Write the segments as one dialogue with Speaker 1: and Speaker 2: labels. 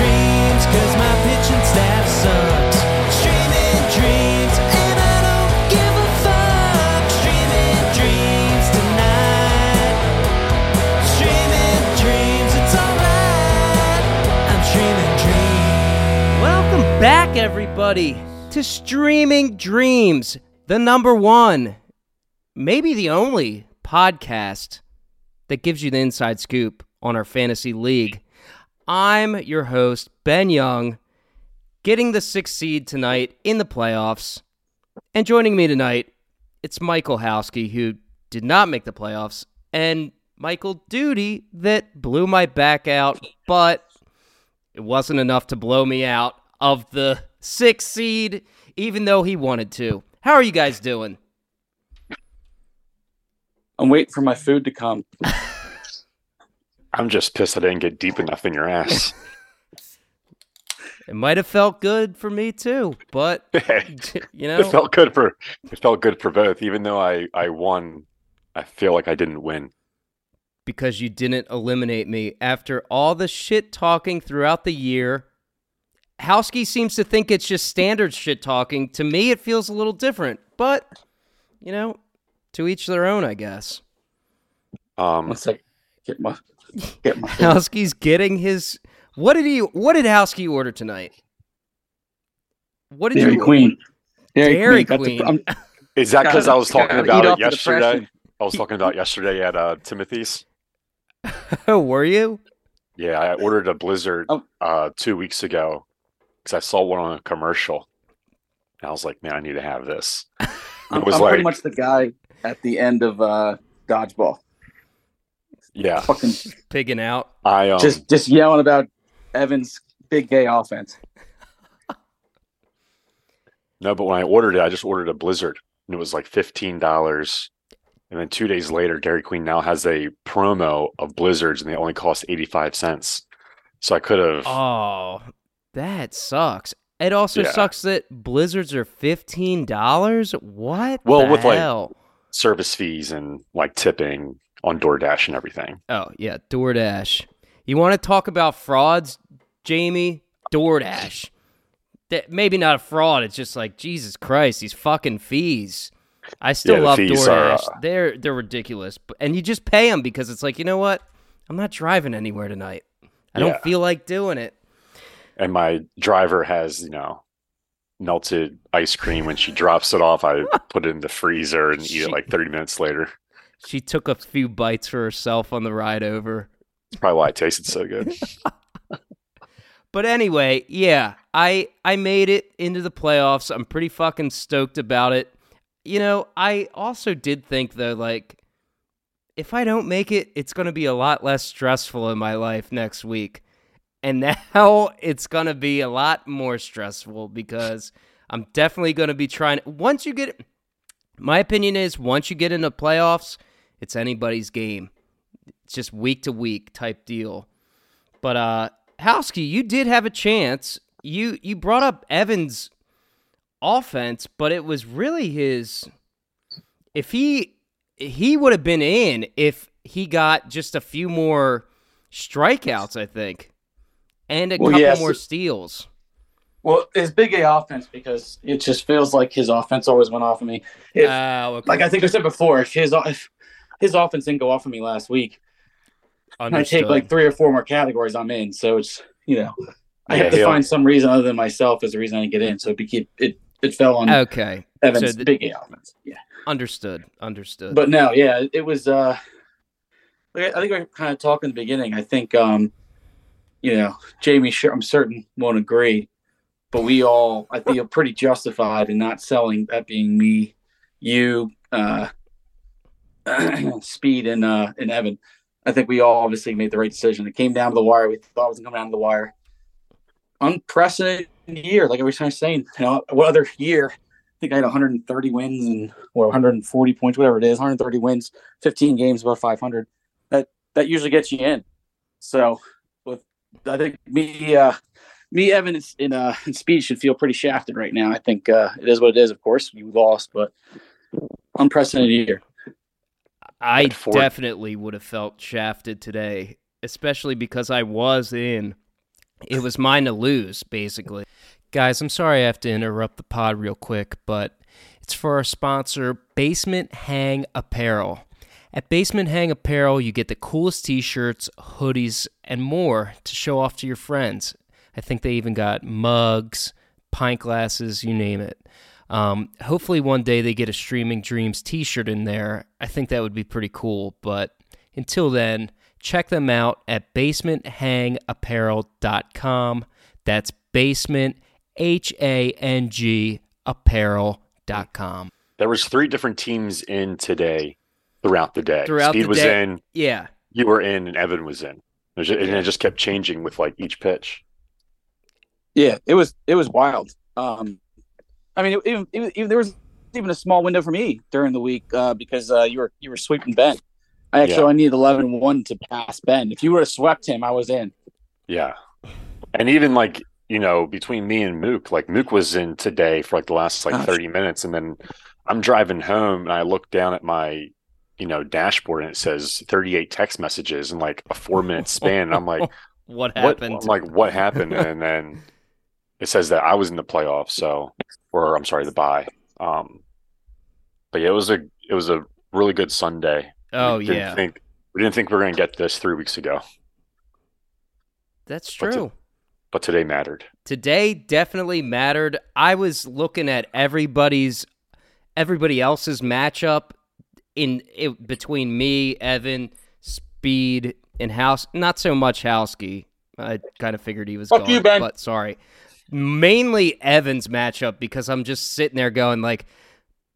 Speaker 1: dreams, cause my pitching staff sucks. Streaming dreams, and I don't give a fuck. Streaming dreams tonight. Streaming dreams, it's alright. I'm streaming dreams.
Speaker 2: Welcome back, everybody, to Streaming Dreams, the number one, maybe the only podcast that gives you the inside scoop on our fantasy league. I'm your host, Ben Young, getting the sixth seed tonight in the playoffs. And joining me tonight, it's Michael Howsky, who did not make the playoffs, and Michael Duty, that blew my back out, but it wasn't enough to blow me out of the sixth seed, even though he wanted to. How are you guys doing?
Speaker 3: I'm waiting for my food to come.
Speaker 4: I'm just pissed I didn't get deep enough in your ass.
Speaker 2: It might have felt good for me too, but
Speaker 4: it
Speaker 2: you know, it
Speaker 4: felt good for it felt good for both. Even though I I won, I feel like I didn't win.
Speaker 2: because you didn't eliminate me after all the shit talking throughout the year. Howsky seems to think it's just standard shit talking. To me, it feels a little different, but you know, to each their own, I guess.
Speaker 4: Um,
Speaker 3: One second. Get my get.
Speaker 2: Howsky's getting his. What did he? What did Howsky order tonight? What did
Speaker 3: Dairy
Speaker 2: you?
Speaker 3: Queen.
Speaker 2: Dairy
Speaker 3: That's the-
Speaker 2: Queen.
Speaker 3: I'm-
Speaker 4: is that because I was talking about it yesterday? I was talking about yesterday at uh, Timothy's.
Speaker 2: Were you?
Speaker 4: Yeah, I ordered a Blizzard
Speaker 3: Oh.
Speaker 4: uh, two weeks ago because I saw one on a commercial. And I was like, man, I need to have this.
Speaker 3: I'm,
Speaker 4: was
Speaker 3: I'm
Speaker 4: like,
Speaker 3: pretty much the guy at the end of uh, dodgeball,
Speaker 4: yeah,
Speaker 3: fucking
Speaker 2: Pigging out.
Speaker 4: I um,
Speaker 3: just just yelling about Evans' big gay offense.
Speaker 4: No, but when I ordered it, I just ordered a Blizzard, and it was like fifteen dollars. And then two days later, Dairy Queen now has a promo of Blizzards, and they only cost eighty five cents. So I could have.
Speaker 2: Oh, that sucks. It also
Speaker 4: Yeah.
Speaker 2: sucks that blizzards are fifteen dollars. What?
Speaker 4: Well,
Speaker 2: the
Speaker 4: with, like- service fees and like tipping on DoorDash and everything.
Speaker 2: Oh yeah, DoorDash. You want to talk about frauds, Jamie? DoorDash. That maybe not a fraud. It's just like Jesus Christ, these fucking fees. I still
Speaker 4: Yeah,
Speaker 2: love DoorDash.
Speaker 4: are, uh,
Speaker 2: they're they're ridiculous, but, and you just pay them because it's like you know what? I'm not driving anywhere tonight. I
Speaker 4: Yeah.
Speaker 2: don't feel like doing it.
Speaker 4: And my driver has, you know, melted ice cream. When she drops it off, I put it in the freezer and eat it like 30 minutes later.
Speaker 2: She took a few bites for herself on the ride over.
Speaker 4: That's probably why it tasted so good.
Speaker 2: But anyway, yeah, I I made it into the playoffs. I'm pretty fucking stoked about it. You know, I also did think though, like, if I don't make it, it's gonna be a lot less stressful in my life next week. And now it's gonna be a lot more stressful because I'm definitely gonna be trying once you get my opinion is once you get into playoffs, it's anybody's game. It's just week to week type deal. But uh Howsky, you did have a chance. You you brought up Evans' offense, but it was really his. If he he would have been in if he got just a few more strikeouts, I think, and a
Speaker 3: Well,
Speaker 2: couple more steals.
Speaker 3: Well, his big A offense because it just feels like his offense always went off of me. If,
Speaker 2: Oh, okay.
Speaker 3: like I think I said before, if his if his offense didn't go off of me last week, I
Speaker 2: Understood.
Speaker 3: take like three or four more categories, I'm in. So it's you know, I
Speaker 4: Yeah,
Speaker 3: have to
Speaker 4: he'll-
Speaker 3: find some reason other than myself as the reason I didn't get in. So it became, it it fell on
Speaker 2: okay,
Speaker 3: Evans'
Speaker 2: so the-
Speaker 3: big gay offense. Yeah,
Speaker 2: understood, understood.
Speaker 3: but no, yeah, it was. uh like, I think we were kind of talking in the beginning. I think, um you know, Jamie, sure, I'm certain won't agree, but we all, I feel pretty justified in not selling. That being me, you, uh, Speed, and uh, Evan. I think we all obviously made the right decision. It came down to the wire. We thought it was coming down to the wire. Unprecedented year, like I was trying to say. You know, what other year? I think I had 130 wins and or 140 points, whatever it is. 130 wins, 15 games, above 500. That that usually gets you in. So, with I think me, uh, me, Evan, and uh, and Speed should feel pretty shafted right now. I think uh, it is what it is. Of course, you lost, but unprecedented year.
Speaker 2: I definitely would have felt shafted today, especially because I was in it was mine to lose, basically. Guys, I'm sorry I have to interrupt the pod real quick, but it's for our sponsor, Basement Hang Apparel. At Basement Hang Apparel, you get the coolest t shirts, hoodies, and more to show off to your friends. I think they even got mugs, pint glasses, you name it. Um, hopefully, one day they get a Streaming Dreams t shirt in there. I think that would be pretty cool. But until then, check them out at basementhangapparel.com. That's basement, H A N G, apparel.com.
Speaker 4: There was three different teams in today throughout the day.
Speaker 2: Throughout
Speaker 4: Speed
Speaker 2: the
Speaker 4: was
Speaker 2: day.
Speaker 4: in,
Speaker 2: Yeah.
Speaker 4: you were in, and Evan was in. It was ju- And it just kept changing with like each pitch.
Speaker 3: Yeah, it was it was wild. Um, I mean, even, even, even there was even a small window for me during the week uh, because uh, you were you were sweeping Ben. I actually
Speaker 4: Yeah.
Speaker 3: only needed 11-1 to pass Ben. If you would have swept him, I was in.
Speaker 4: Yeah. And even like, you know, between me and Mook, like Mook was in today for like the last like
Speaker 3: Gosh.
Speaker 4: 30 minutes. And then I'm driving home and I look down at my, you know, dashboard and it says 38 text messages in like a four minute span. And I'm like,
Speaker 2: What
Speaker 4: what?
Speaker 2: happened?
Speaker 4: I'm like, what happened? And then it says that I was in the playoffs. So, or I'm sorry, the bye. Um, but yeah, it was a, it was a really good Sunday.
Speaker 2: oh,
Speaker 4: we didn't
Speaker 2: yeah.
Speaker 4: Think, we didn't think we were going to get this three weeks ago,
Speaker 2: That's
Speaker 4: What's it-
Speaker 2: true.
Speaker 4: but today mattered.
Speaker 2: Today definitely mattered. I was looking at everybody's everybody else's matchup in it, between me, Evan, Speed, and House. Not so much Howski. I kind of figured he was
Speaker 3: Fuck
Speaker 2: gone,
Speaker 3: you, Ben.
Speaker 2: but sorry. Mainly Evan's matchup because I'm just sitting there going like,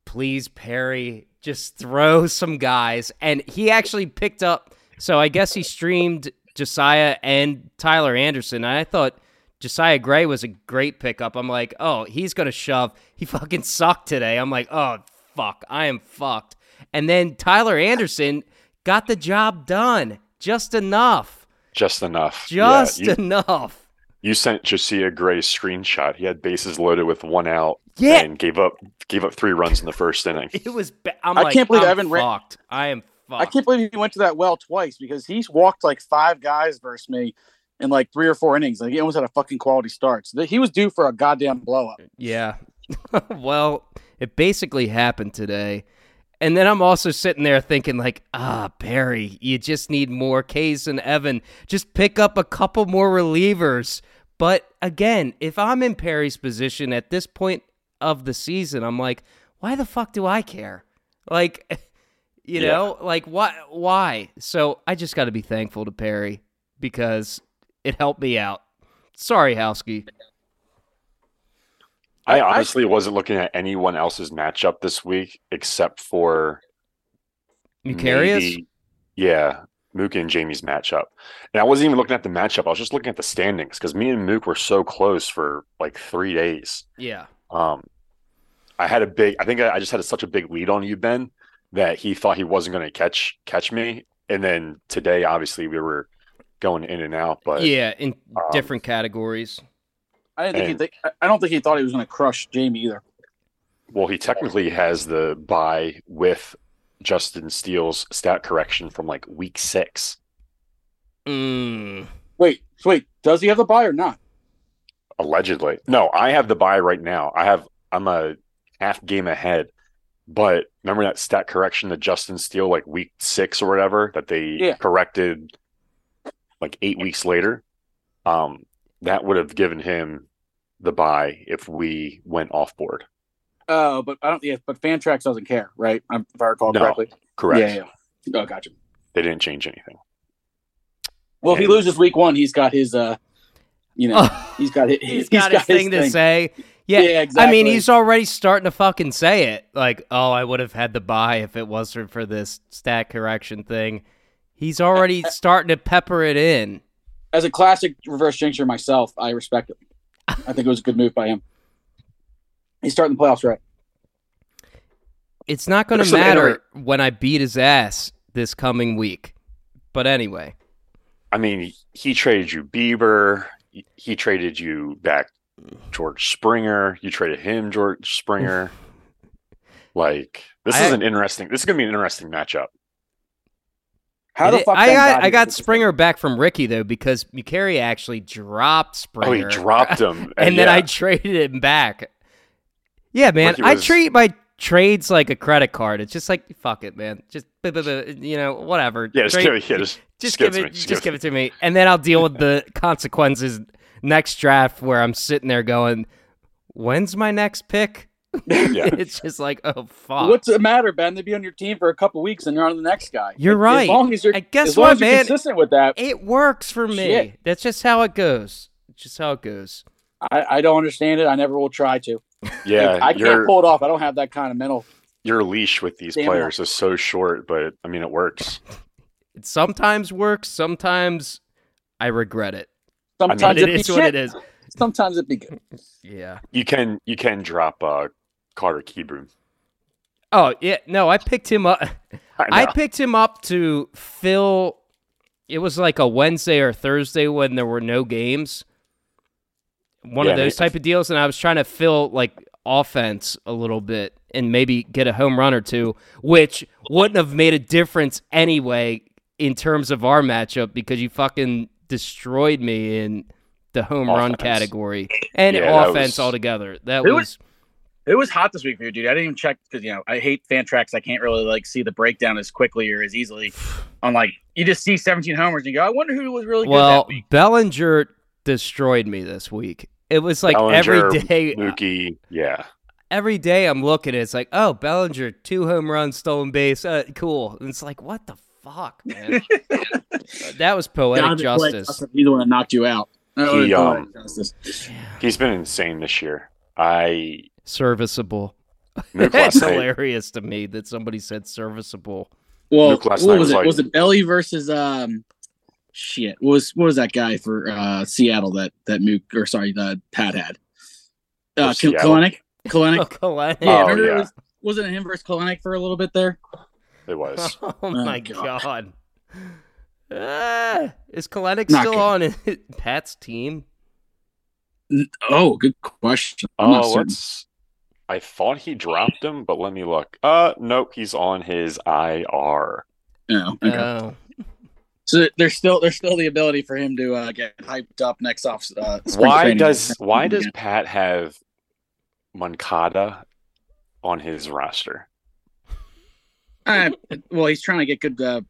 Speaker 2: please Perry, just throw some guys. And he actually picked up. So I guess he streamed Josiah and Tyler Anderson. And I thought Josiah Gray was a great pickup. I'm like, oh, he's gonna shove. He fucking sucked today. I'm like, oh fuck, I am fucked. And then Tyler Anderson got the job done, just enough,
Speaker 4: Just enough. Yeah,
Speaker 2: just
Speaker 4: you-
Speaker 2: enough.
Speaker 4: You sent Josiah Gray's screenshot. He had bases loaded with one out
Speaker 2: Yeah.
Speaker 4: and gave up gave up three runs in the first inning.
Speaker 2: It was. Ba- I'm
Speaker 3: I
Speaker 2: like,
Speaker 3: can't believe
Speaker 2: I'm
Speaker 3: Evan ran-
Speaker 2: fucked. I am fucked.
Speaker 3: I can't believe he went to that well twice because he's walked like five guys versus me in like three or four innings. Like he almost had a fucking quality start. So he was due for a goddamn blow up.
Speaker 2: Yeah. well, it basically happened today. And then I'm also sitting there thinking, like, ah, Barry, you just need more K's and Evan. Just pick up a couple more relievers. But again, if I'm in Perry's position at this point of the season, I'm like, why the fuck do I care? Like, you
Speaker 4: Yeah.
Speaker 2: know, like why? Why? So I just got to be thankful to Perry because it helped me out. Sorry, Howski.
Speaker 4: I honestly wasn't looking at anyone else's matchup this week except for
Speaker 2: Eucarius?
Speaker 4: maybe- yeah, Mook and Jamie's matchup. And I wasn't even looking at the matchup. I was just looking at the standings because me and Mook were so close for like three days.
Speaker 2: Yeah.
Speaker 4: Um, I had a big. I think I, I just had such a big lead on you, Ben, that he thought he wasn't going to catch catch me. And then today, obviously, we were going in and out. But
Speaker 2: yeah, in
Speaker 4: um,
Speaker 2: different categories.
Speaker 3: I didn't think
Speaker 4: And-
Speaker 3: he think, I- I don't think he thought he was going to crush Jamie either.
Speaker 4: well, he technically has the bye with Justin Steele's stat correction from like week six.
Speaker 2: Mm.
Speaker 3: Wait, wait, does he have the bye or not?
Speaker 4: Allegedly, no. I have the bye right now. I have. I'm a half game ahead. But remember that stat correction that Justin Steele like week six or whatever that they
Speaker 3: Yeah.
Speaker 4: corrected like eight weeks later. Um, that would have given him the bye if we went off board.
Speaker 3: Oh, but I don't. Yeah, but Fantrax doesn't care, right? Um, If I recall
Speaker 4: No.
Speaker 3: correctly.
Speaker 4: Correct.
Speaker 3: Yeah, yeah. Oh, gotcha.
Speaker 4: They didn't change anything.
Speaker 3: Well, if he loses week one, he's got his. uh You know,
Speaker 2: Oh,
Speaker 3: he's got his.
Speaker 2: he's got his thing to say. Yeah,
Speaker 3: Yeah,
Speaker 2: I mean, he's already starting to fucking say it. Like, oh, I would have had the bye if it wasn't for this stat correction thing. He's already starting to pepper it in.
Speaker 3: As a classic reverse jinxer myself, I respect it. I think it was a good move by him. He's starting the playoffs right.
Speaker 2: It's not going to
Speaker 4: There's some
Speaker 2: matter when I beat his ass this coming week. But anyway,
Speaker 4: I mean, he traded you Bieber. He- He traded you back George Springer. You traded him George Springer. like this
Speaker 2: I-
Speaker 4: is an interesting. This is going to be an interesting matchup.
Speaker 3: How the
Speaker 2: It-
Speaker 3: fuck?
Speaker 2: I got I got
Speaker 3: did this
Speaker 2: Springer back from Ricky though because Mukari actually dropped Springer.
Speaker 4: Oh, he dropped him,
Speaker 2: and then
Speaker 4: yeah.
Speaker 2: I traded him back. Yeah, man,
Speaker 4: Ricky
Speaker 2: I
Speaker 4: was-
Speaker 2: treat my trades like a credit card. It's just like fuck it, man. Just you know whatever.
Speaker 4: yeah, just
Speaker 2: Trade-
Speaker 4: give it, yeah, just,
Speaker 2: just
Speaker 4: give
Speaker 2: give it
Speaker 4: me,
Speaker 2: just give it to me, and then I'll deal with the consequences next draft where I'm sitting there going, "When's my next pick?"
Speaker 4: Yeah.
Speaker 2: it's just like, oh fuck.
Speaker 3: What's the matter, Ben? They'd be on your team for a couple weeks and you're on the next guy.
Speaker 2: You're
Speaker 3: As
Speaker 2: right.
Speaker 3: long as you're,
Speaker 2: And guess
Speaker 3: as long
Speaker 2: what,
Speaker 3: as you're
Speaker 2: man?
Speaker 3: consistent with that,
Speaker 2: It works for me.
Speaker 3: Shit.
Speaker 2: That's just how it goes. It's just how it goes.
Speaker 3: I, I don't understand it. I never will try to.
Speaker 4: Yeah,
Speaker 3: I can't pull it off. I don't have that kind of mental.
Speaker 4: your leash with these
Speaker 3: Damn
Speaker 4: players is so short, but I mean it works.
Speaker 2: It sometimes works. Sometimes I regret it.
Speaker 3: Sometimes
Speaker 2: But it
Speaker 3: it be
Speaker 2: is what it is.
Speaker 3: Sometimes it be good.
Speaker 2: Yeah.
Speaker 4: You can you can drop uh, Carter Kieboom.
Speaker 2: Oh yeah. No, I picked him up.
Speaker 4: I,
Speaker 2: I picked him up to fill. It was like a Wednesday or Thursday when there were no games. One
Speaker 4: Yeah,
Speaker 2: of those type of deals, and I was trying to fill like offense a little bit and maybe get a home run or two, which wouldn't have made a difference anyway in terms of our matchup because you fucking destroyed me in the home run category and
Speaker 4: Yeah, that
Speaker 2: offense
Speaker 4: was-
Speaker 2: altogether. That
Speaker 3: It
Speaker 2: was,
Speaker 3: was- It was hot this week for you, dude. I didn't even check because you know I hate Fantrax. I can't really like see the breakdown as quickly or as easily. On like you just see 17 homers and you go, I wonder who was really good
Speaker 2: well.
Speaker 3: that week.
Speaker 2: Bellinger destroyed me this week. It was like every
Speaker 4: Bellinger,
Speaker 2: day.
Speaker 4: Mookie, yeah.
Speaker 2: every day I'm looking, at it's like, oh, Bellinger, two home runs, stolen base, uh, cool. And it's like, what the fuck, man? that was poetic
Speaker 3: God,
Speaker 2: justice.
Speaker 3: Justin, He's the one that knocked you out. Oh,
Speaker 4: He,
Speaker 3: poetic
Speaker 4: um,
Speaker 3: justice.
Speaker 4: He's been insane this year. I
Speaker 2: Serviceable. That's hilarious to me that somebody said serviceable.
Speaker 3: Well, what was
Speaker 4: was
Speaker 3: it?
Speaker 4: like-
Speaker 3: Was it Belly versus um, shit? What was what was that guy for uh Seattle that that Mook or sorry the Pat had? Uh,
Speaker 4: For
Speaker 3: Kelenic. Kelenic.
Speaker 2: Oh, Kelenic.
Speaker 3: Yeah,
Speaker 4: Oh,
Speaker 3: remember it was, wasn't it him versus Kelenic for a little bit there?
Speaker 4: It was.
Speaker 2: Oh, my
Speaker 3: God.
Speaker 2: god. Ah, is Kelenic
Speaker 3: Not
Speaker 2: still
Speaker 3: good.
Speaker 2: on Pat's team?
Speaker 3: Oh, good question. I'm
Speaker 4: Oh, let's. I thought he dropped him, but let me look. Uh, nope, he's on his IR.
Speaker 3: No, okay.
Speaker 2: Oh.
Speaker 3: So there's still there's still the ability for him to uh, get hyped up next off. Uh, spring
Speaker 4: Why
Speaker 3: training.
Speaker 4: does why does Pat have Moncada on his roster?
Speaker 3: Uh, well, he's trying to get good. Uh,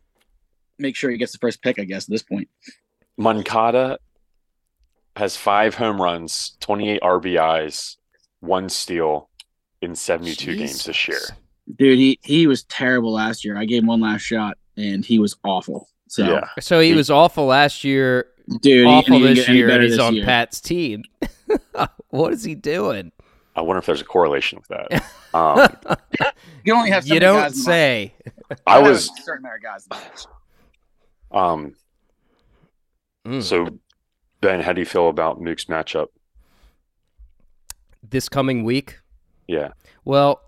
Speaker 3: make sure he gets the first pick. I guess at this point.
Speaker 4: Moncada has five home runs, 28 RBIs, one steal in 72 games this year.
Speaker 3: Dude, he he was terrible last year. I gave him one last shot, and he was awful. So,
Speaker 4: Yeah.
Speaker 2: So he
Speaker 4: He-
Speaker 2: was awful last year,
Speaker 3: dude,
Speaker 2: awful
Speaker 3: and he
Speaker 2: this
Speaker 3: get
Speaker 2: year, and he's
Speaker 3: this
Speaker 2: on
Speaker 3: year.
Speaker 2: Pat's team. what is he doing?
Speaker 4: I wonder if there's a correlation with that. Um,
Speaker 3: You only have
Speaker 2: you don't
Speaker 3: guys in
Speaker 2: say.
Speaker 4: I was
Speaker 3: a certain amount of guys. In the box.
Speaker 4: um
Speaker 2: Mm.
Speaker 4: so Ben, how do you feel about Mook's matchup?
Speaker 2: This coming week,
Speaker 4: Yeah.
Speaker 2: Well,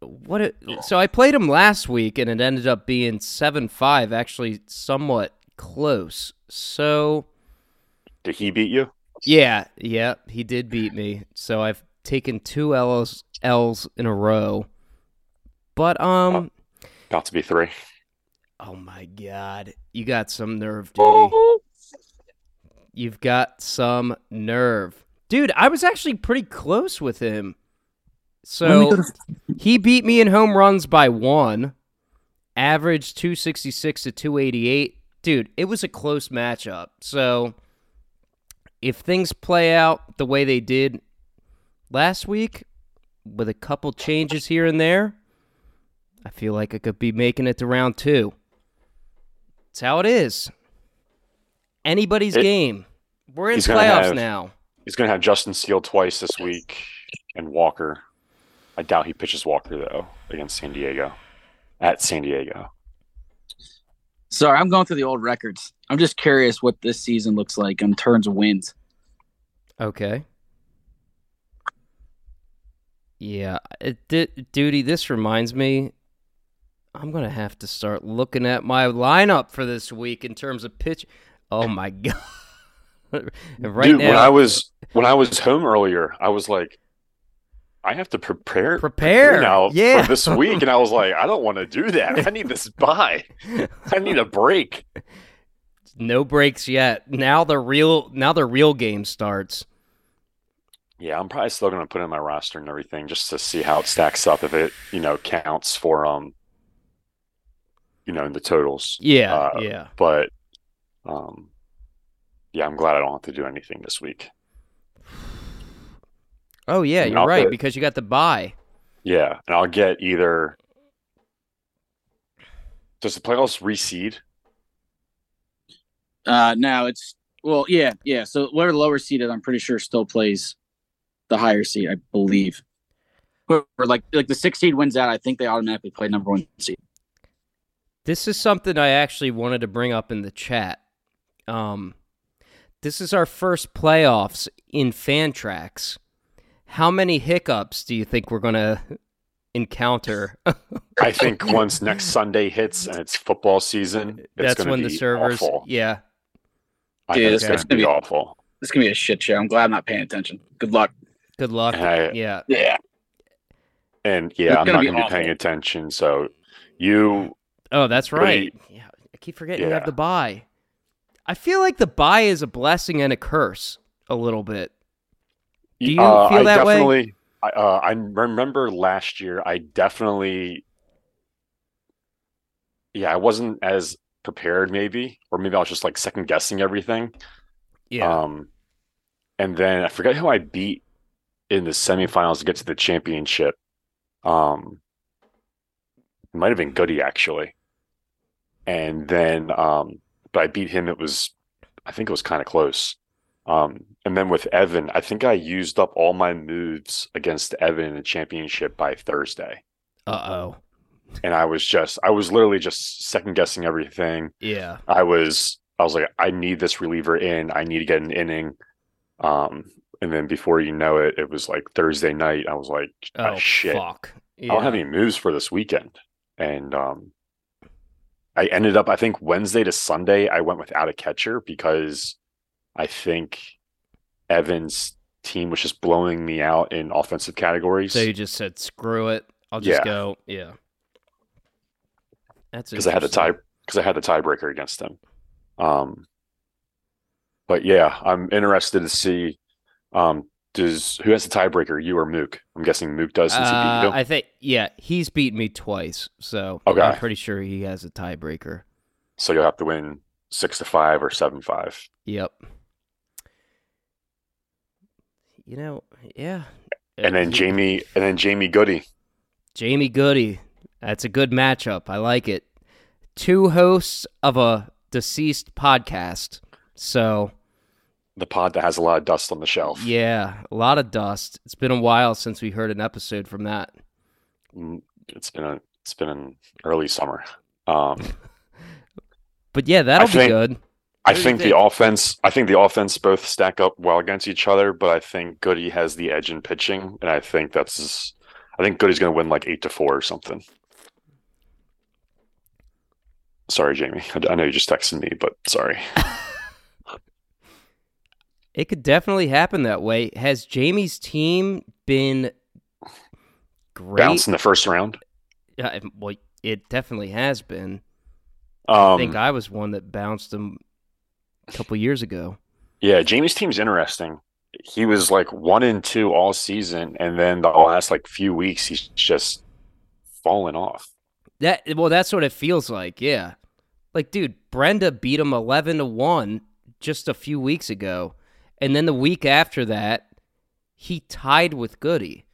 Speaker 2: what? It, so I played him last week, and it ended up being seven five, actually somewhat close. So
Speaker 4: Did he beat you?
Speaker 2: yeah, yeah, he did beat me. So I've taken two L's L's in a row. But um,
Speaker 4: About to be three.
Speaker 2: oh my god, you got some nerve, dude. You've got some nerve, dude. I was actually pretty close with him.
Speaker 3: Let me
Speaker 2: So
Speaker 3: to-
Speaker 2: He beat me in home runs by one, average 266 to 288. Dude, it was a close matchup. So if things play out the way they did last week, with a couple changes here and there, I feel like I could be making it to round two. It's how it is. Anybody's
Speaker 4: It-
Speaker 2: game. We're in
Speaker 4: he's
Speaker 2: playoffs
Speaker 4: have-
Speaker 2: now.
Speaker 4: He's gonna have Justin Steele twice this week and Walker. I doubt he pitches Walker though against San Diego. At San Diego.
Speaker 3: Sorry, I'm going through the old records. I'm just curious what this season looks like in terms of wins.
Speaker 2: Okay. Yeah, it did, duty. This reminds me, I'm gonna have to start looking at my lineup for this week in terms of pitch. Oh my god! Right
Speaker 4: Dude,
Speaker 2: now,
Speaker 4: when I was when I was home earlier, I was like, I have to prepare
Speaker 2: Prepare.
Speaker 4: now
Speaker 2: Yeah.
Speaker 4: for this week, and I was like, I don't want to do that. I need this bye. I need a break.
Speaker 2: No breaks yet. Now the real now the real game starts.
Speaker 4: Yeah, I'm probably still gonna put in my roster and everything just to see how it stacks up if it, you know, counts for um, you know, in the totals.
Speaker 2: Yeah,
Speaker 4: Uh,
Speaker 2: yeah.
Speaker 4: But um, yeah, I'm glad I don't have to do anything this week.
Speaker 2: Oh yeah,
Speaker 4: and
Speaker 2: you're
Speaker 4: I'll
Speaker 2: right
Speaker 4: get-
Speaker 2: because you got the bye.
Speaker 4: Yeah, and I'll get either. Does the playoffs reseed?
Speaker 3: Uh, now it's well, yeah, yeah. So whatever the lower seed is, I'm pretty sure still plays the higher seed, I believe. Or, or like like the six seed wins out, I think they automatically play number one seed.
Speaker 2: This is something I actually wanted to bring up in the chat. Um, this is our first playoffs in Fantrax. How many hiccups do you think we're gonna encounter?
Speaker 4: I think once next Sunday hits and it's football season, it's
Speaker 2: That's
Speaker 4: gonna
Speaker 2: when the
Speaker 4: be
Speaker 2: servers.
Speaker 4: awful.
Speaker 2: Yeah,
Speaker 4: I
Speaker 3: Dude,
Speaker 4: think
Speaker 3: it's
Speaker 4: it's
Speaker 3: gonna
Speaker 4: gonna be
Speaker 3: be-
Speaker 4: awful.
Speaker 3: This can be a shit show. I'm glad I'm not paying attention. Good luck.
Speaker 2: good luck.
Speaker 4: I-
Speaker 2: yeah,
Speaker 3: Yeah.
Speaker 4: And yeah,
Speaker 3: It's
Speaker 4: I'm
Speaker 3: gonna
Speaker 4: not
Speaker 3: be
Speaker 4: gonna be paying attention. So you,
Speaker 2: Oh, that's
Speaker 4: But
Speaker 2: right. Yeah, I keep forgetting you have the bye. I feel like the bye is a blessing and a curse a little bit. Do you
Speaker 4: uh,
Speaker 2: feel
Speaker 4: I
Speaker 2: that way?
Speaker 4: definitely, I, uh, I remember last year. I definitely, yeah, I wasn't as prepared, maybe, or maybe I was just like second guessing everything.
Speaker 2: Yeah.
Speaker 4: Um, and then I forget who I beat in the semifinals to get to the championship. Um, it might have been Goody actually. And then, um, but I beat him. It was, I think it was kind of close. Um, and then with Evan, I think I used up all my moves against Evan in the championship by Thursday.
Speaker 2: Uh oh.
Speaker 4: And I was just, I was literally just second guessing everything.
Speaker 2: Yeah.
Speaker 4: I was I was like, I need this reliever in. I need to get an inning. Um, and then before you know it, it was like Thursday night. I was like, ah,
Speaker 2: Oh
Speaker 4: shit,
Speaker 2: fuck.
Speaker 4: I don't have any moves for this weekend. And um, I ended up, I think Wednesday to Sunday, I went without a catcher because I think Evans' team was just blowing me out in offensive categories.
Speaker 2: So you just said screw it. I'll just
Speaker 4: Yeah.
Speaker 2: go. Yeah. That's
Speaker 4: because I had the tie because I had the tiebreaker against them. Um, but yeah, I'm interested to see. Um, does who has the tiebreaker? You or Mook? I'm guessing Mook does since he
Speaker 2: Uh,
Speaker 4: beat you.
Speaker 2: I think yeah, he's beaten me twice, so
Speaker 4: Okay.
Speaker 2: I'm pretty sure he has a tiebreaker.
Speaker 4: So you'll have to win six to five or seven five.
Speaker 2: Yep. You know, yeah.
Speaker 4: And then Jamie, and then Jamie Goody.
Speaker 2: Jamie Goody. That's a good matchup. I like it. Two hosts of a deceased podcast. So,
Speaker 4: the pod that has a lot of dust on the shelf.
Speaker 2: yeah, a lot of dust. It's been a while since we heard an episode from that.
Speaker 4: Mm, It's been a it's been an early summer. Um,
Speaker 2: But yeah, that'll be
Speaker 4: think-
Speaker 2: good.
Speaker 4: I
Speaker 2: you
Speaker 4: think the offense. I think the offense both stack up well against each other, but I think Goody has the edge in pitching, and I think that's. I think Goody's going to win like eight to four or something. Sorry, Jamie. I, I know you just texted me, but sorry.
Speaker 2: It could definitely happen that way. Has Jamie's team been great?
Speaker 4: Bounce in the first round.
Speaker 2: Yeah, well, it definitely has been. I
Speaker 4: Um,
Speaker 2: think I was one that bounced him a couple years ago.
Speaker 4: yeah, Jamie's team's interesting. He was like one and two all season, and then the last like few weeks, he's just fallen off.
Speaker 2: That well, that's what it feels like. Yeah, like dude, Brenda beat him eleven to one just a few weeks ago, and then the week after that, he tied with Goody,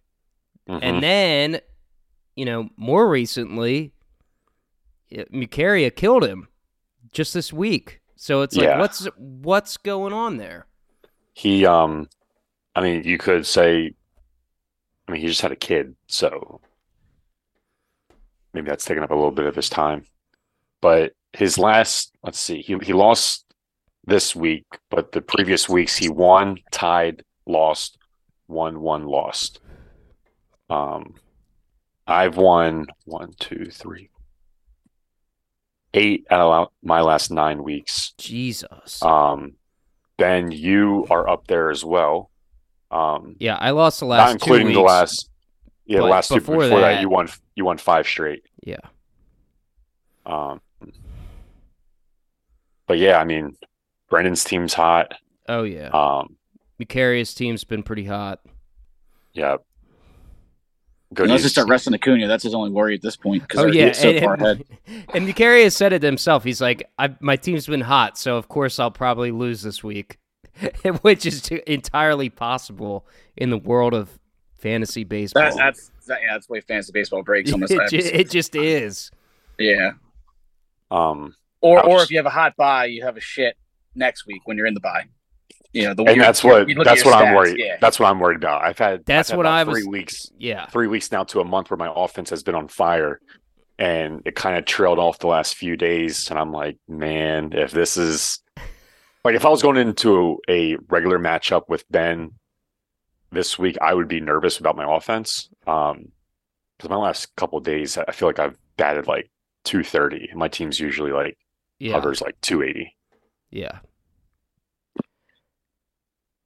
Speaker 4: Mhm.
Speaker 2: and then, you know, more recently, Mucaria killed him just this week. So it's like,
Speaker 4: Yeah.
Speaker 2: what's what's going on there?
Speaker 4: He, um, I mean, you could say, I mean, he just had a kid, so maybe that's taking up a little bit of his time. But his last, let's see, he he lost this week, but the previous weeks he won, tied, lost, won, won, lost. Um, I've won one, two, three, eight out of my last nine weeks.
Speaker 2: Jesus.
Speaker 4: Um, Ben, you are up there as well. Um,
Speaker 2: yeah, I lost the
Speaker 4: not
Speaker 2: last two
Speaker 4: including the last, Yeah, the last two
Speaker 2: before
Speaker 4: before, that,
Speaker 2: that-
Speaker 4: you won you won five straight.
Speaker 2: Yeah.
Speaker 4: Um, but yeah, I mean, Brendan's team's hot.
Speaker 2: Oh yeah.
Speaker 4: Um,
Speaker 2: Macarius team's been pretty hot.
Speaker 4: yeah.
Speaker 3: Unless they
Speaker 4: Goodies.
Speaker 3: start resting Acuna, that's his only worry at this point
Speaker 2: Oh yeah,
Speaker 3: so
Speaker 2: and,
Speaker 3: far ahead.
Speaker 2: and Macarius said it himself. He's like, I, "My team's been hot, so of course I'll probably lose this week," which is t- entirely possible in the world of fantasy baseball.
Speaker 3: That, that's that, yeah, that's the way fantasy baseball breaks almost.
Speaker 2: it, ju- it just is.
Speaker 3: yeah.
Speaker 4: Um,
Speaker 3: Or or if you have a hot buy, you have a shit next week when you're in the bye. You know, the
Speaker 4: and that's what
Speaker 3: you look at
Speaker 4: that's
Speaker 3: your
Speaker 4: what I'm worried.
Speaker 3: Yeah.
Speaker 4: That's what I'm worried about. I've had
Speaker 2: That's
Speaker 4: I've had
Speaker 2: what I was-
Speaker 4: three weeks
Speaker 2: Yeah.
Speaker 4: three weeks now to a month where my offense has been on fire and it kind of trailed off the last few days and i'm like man if this is like if i was going into a regular matchup with ben this week i would be nervous about my offense um because my last couple of days i feel like i've batted like 230 and my team's usually like
Speaker 2: Yeah.
Speaker 4: hovers like 280
Speaker 2: Yeah.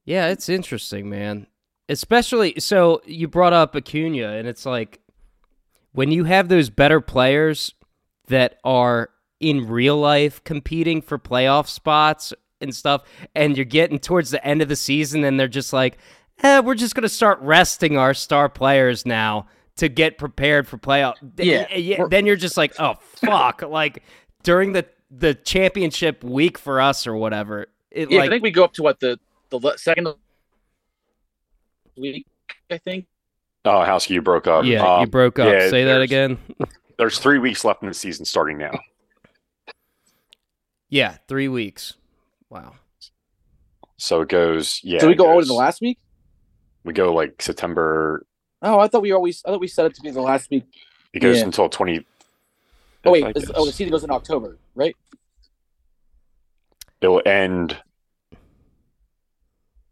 Speaker 2: Yeah, it's interesting, man. Especially so you brought up Acuna and it's like when you have those better players that are in real life competing for playoff spots and stuff and you're getting towards the end of the season and they're just like, "Eh, we're just going to start resting our star players now to get prepared for playoff."
Speaker 3: Yeah.
Speaker 2: yeah then you're just like, "Oh fuck." like during the the championship week for us or whatever. It
Speaker 3: Yeah,
Speaker 2: like
Speaker 3: I think we go up to what the the second week. I think.
Speaker 4: oh howski you broke up
Speaker 2: yeah,
Speaker 4: Um,
Speaker 2: you broke up.
Speaker 4: yeah,
Speaker 2: Say that again.
Speaker 4: there's three weeks left in the season starting now
Speaker 2: Yeah, 3 weeks. Wow.
Speaker 4: so it goes yeah
Speaker 3: so we
Speaker 4: it
Speaker 3: go over to
Speaker 4: goes-
Speaker 3: the last week.
Speaker 4: we go like september
Speaker 3: Oh, I thought we always. I thought we set it to be the last week.
Speaker 4: It goes
Speaker 3: Yeah.
Speaker 4: until twenty.
Speaker 3: Oh wait,
Speaker 4: I
Speaker 3: this,
Speaker 4: guess.
Speaker 3: oh the season goes in October, right?
Speaker 4: it will end.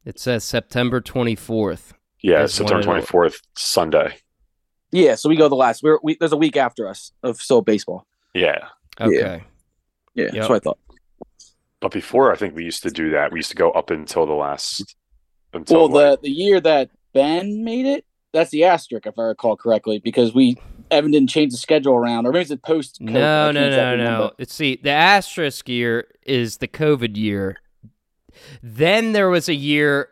Speaker 2: It says September 24th.
Speaker 4: Yeah,
Speaker 2: That's
Speaker 4: September
Speaker 2: when
Speaker 4: twenty Sunday.
Speaker 3: Yeah, so we go the last. We're we, there's a week after us of still baseball.
Speaker 4: Yeah,
Speaker 2: Okay.
Speaker 3: Yeah,
Speaker 2: Yep.
Speaker 3: that's what I thought.
Speaker 4: but before I think we used to do that. We used to go up until the last. Until
Speaker 3: Well,
Speaker 4: like-
Speaker 3: the the year that Ben made it, that's the asterisk, if I recall correctly, because we Evan didn't change the schedule around, or maybe it's post. COVID?
Speaker 2: No, no, no, no. It's see, the asterisk year is the COVID year. Then there was a year